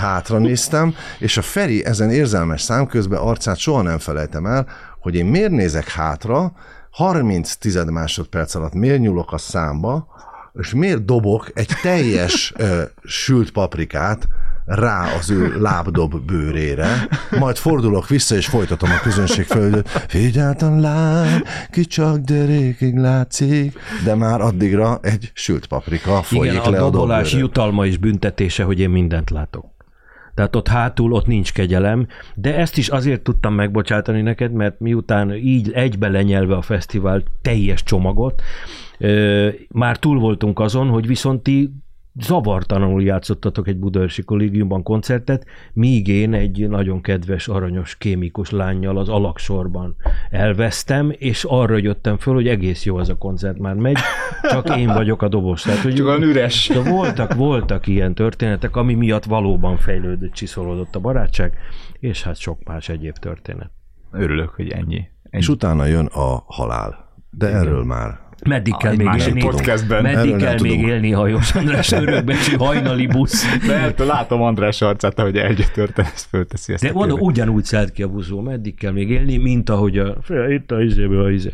hátra néztem, és a Feri ezen érzelmes szám közben arcát soha nem felejtem el, hogy én miért nézek hátra, 30 tized másodperc alatt miért nyúlok a számba, és miért dobok egy teljes uh, sült paprikát rá az ő lábdob bőrére, majd fordulok vissza, és folytatom a közönség földöt. Figyeltem lány, ki csak derékig látszik, de már addigra egy sült paprika folyik Igen, le a a dobolás jutalma és büntetése, hogy én mindent látok. Tehát ott hátul, ott nincs kegyelem, de ezt is azért tudtam megbocsátani neked, mert miután így egybe lenyelve a fesztivál teljes csomagot, már túl voltunk azon, hogy viszont ti zavartalanul játszottatok egy Budaörsi kollégiumban koncertet, míg én egy nagyon kedves, aranyos, kémikus lányjal az alaksorban elvesztem, és arra jöttem föl, hogy egész jó ez a koncert már megy, csak én vagyok a dobos. Tehát, hogy Csak olyan üres. De voltak, voltak ilyen történetek, ami miatt valóban fejlődött, csiszolódott a barátság, és hát sok más egyéb történet. Örülök, hogy ennyi. ennyi. És utána jön a halál. De erről már Meddig kell még élni? podcastben. Meddig kell még tudom. élni Hajós András örökbecsű hajnali busz? Mert látom András arcát, ahogy együtt történet, ezt fölteszi ezt De a mondom, ugyanúgy szállt ki a buszó, meddig kell még élni, mint ahogy a... Itt a izéből a izé.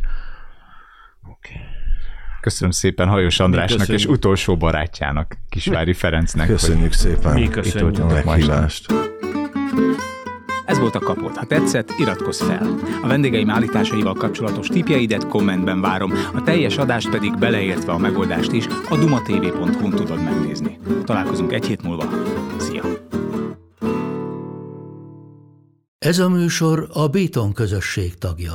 Köszönöm szépen Hajós Andrásnak köszönjük. és utolsó barátjának, Kisvári Ferencnek. köszönjük szépen Mi a köszönjük. ma este. meghívást. Ez volt a kapott. Ha tetszett, iratkozz fel. A vendégeim állításaival kapcsolatos tipjeidet kommentben várom, a teljes adást pedig beleértve a megoldást is a dumatv.hu-n tudod megnézni. Találkozunk egy hét múlva. Szia! Ez a műsor a Béton közösség tagja.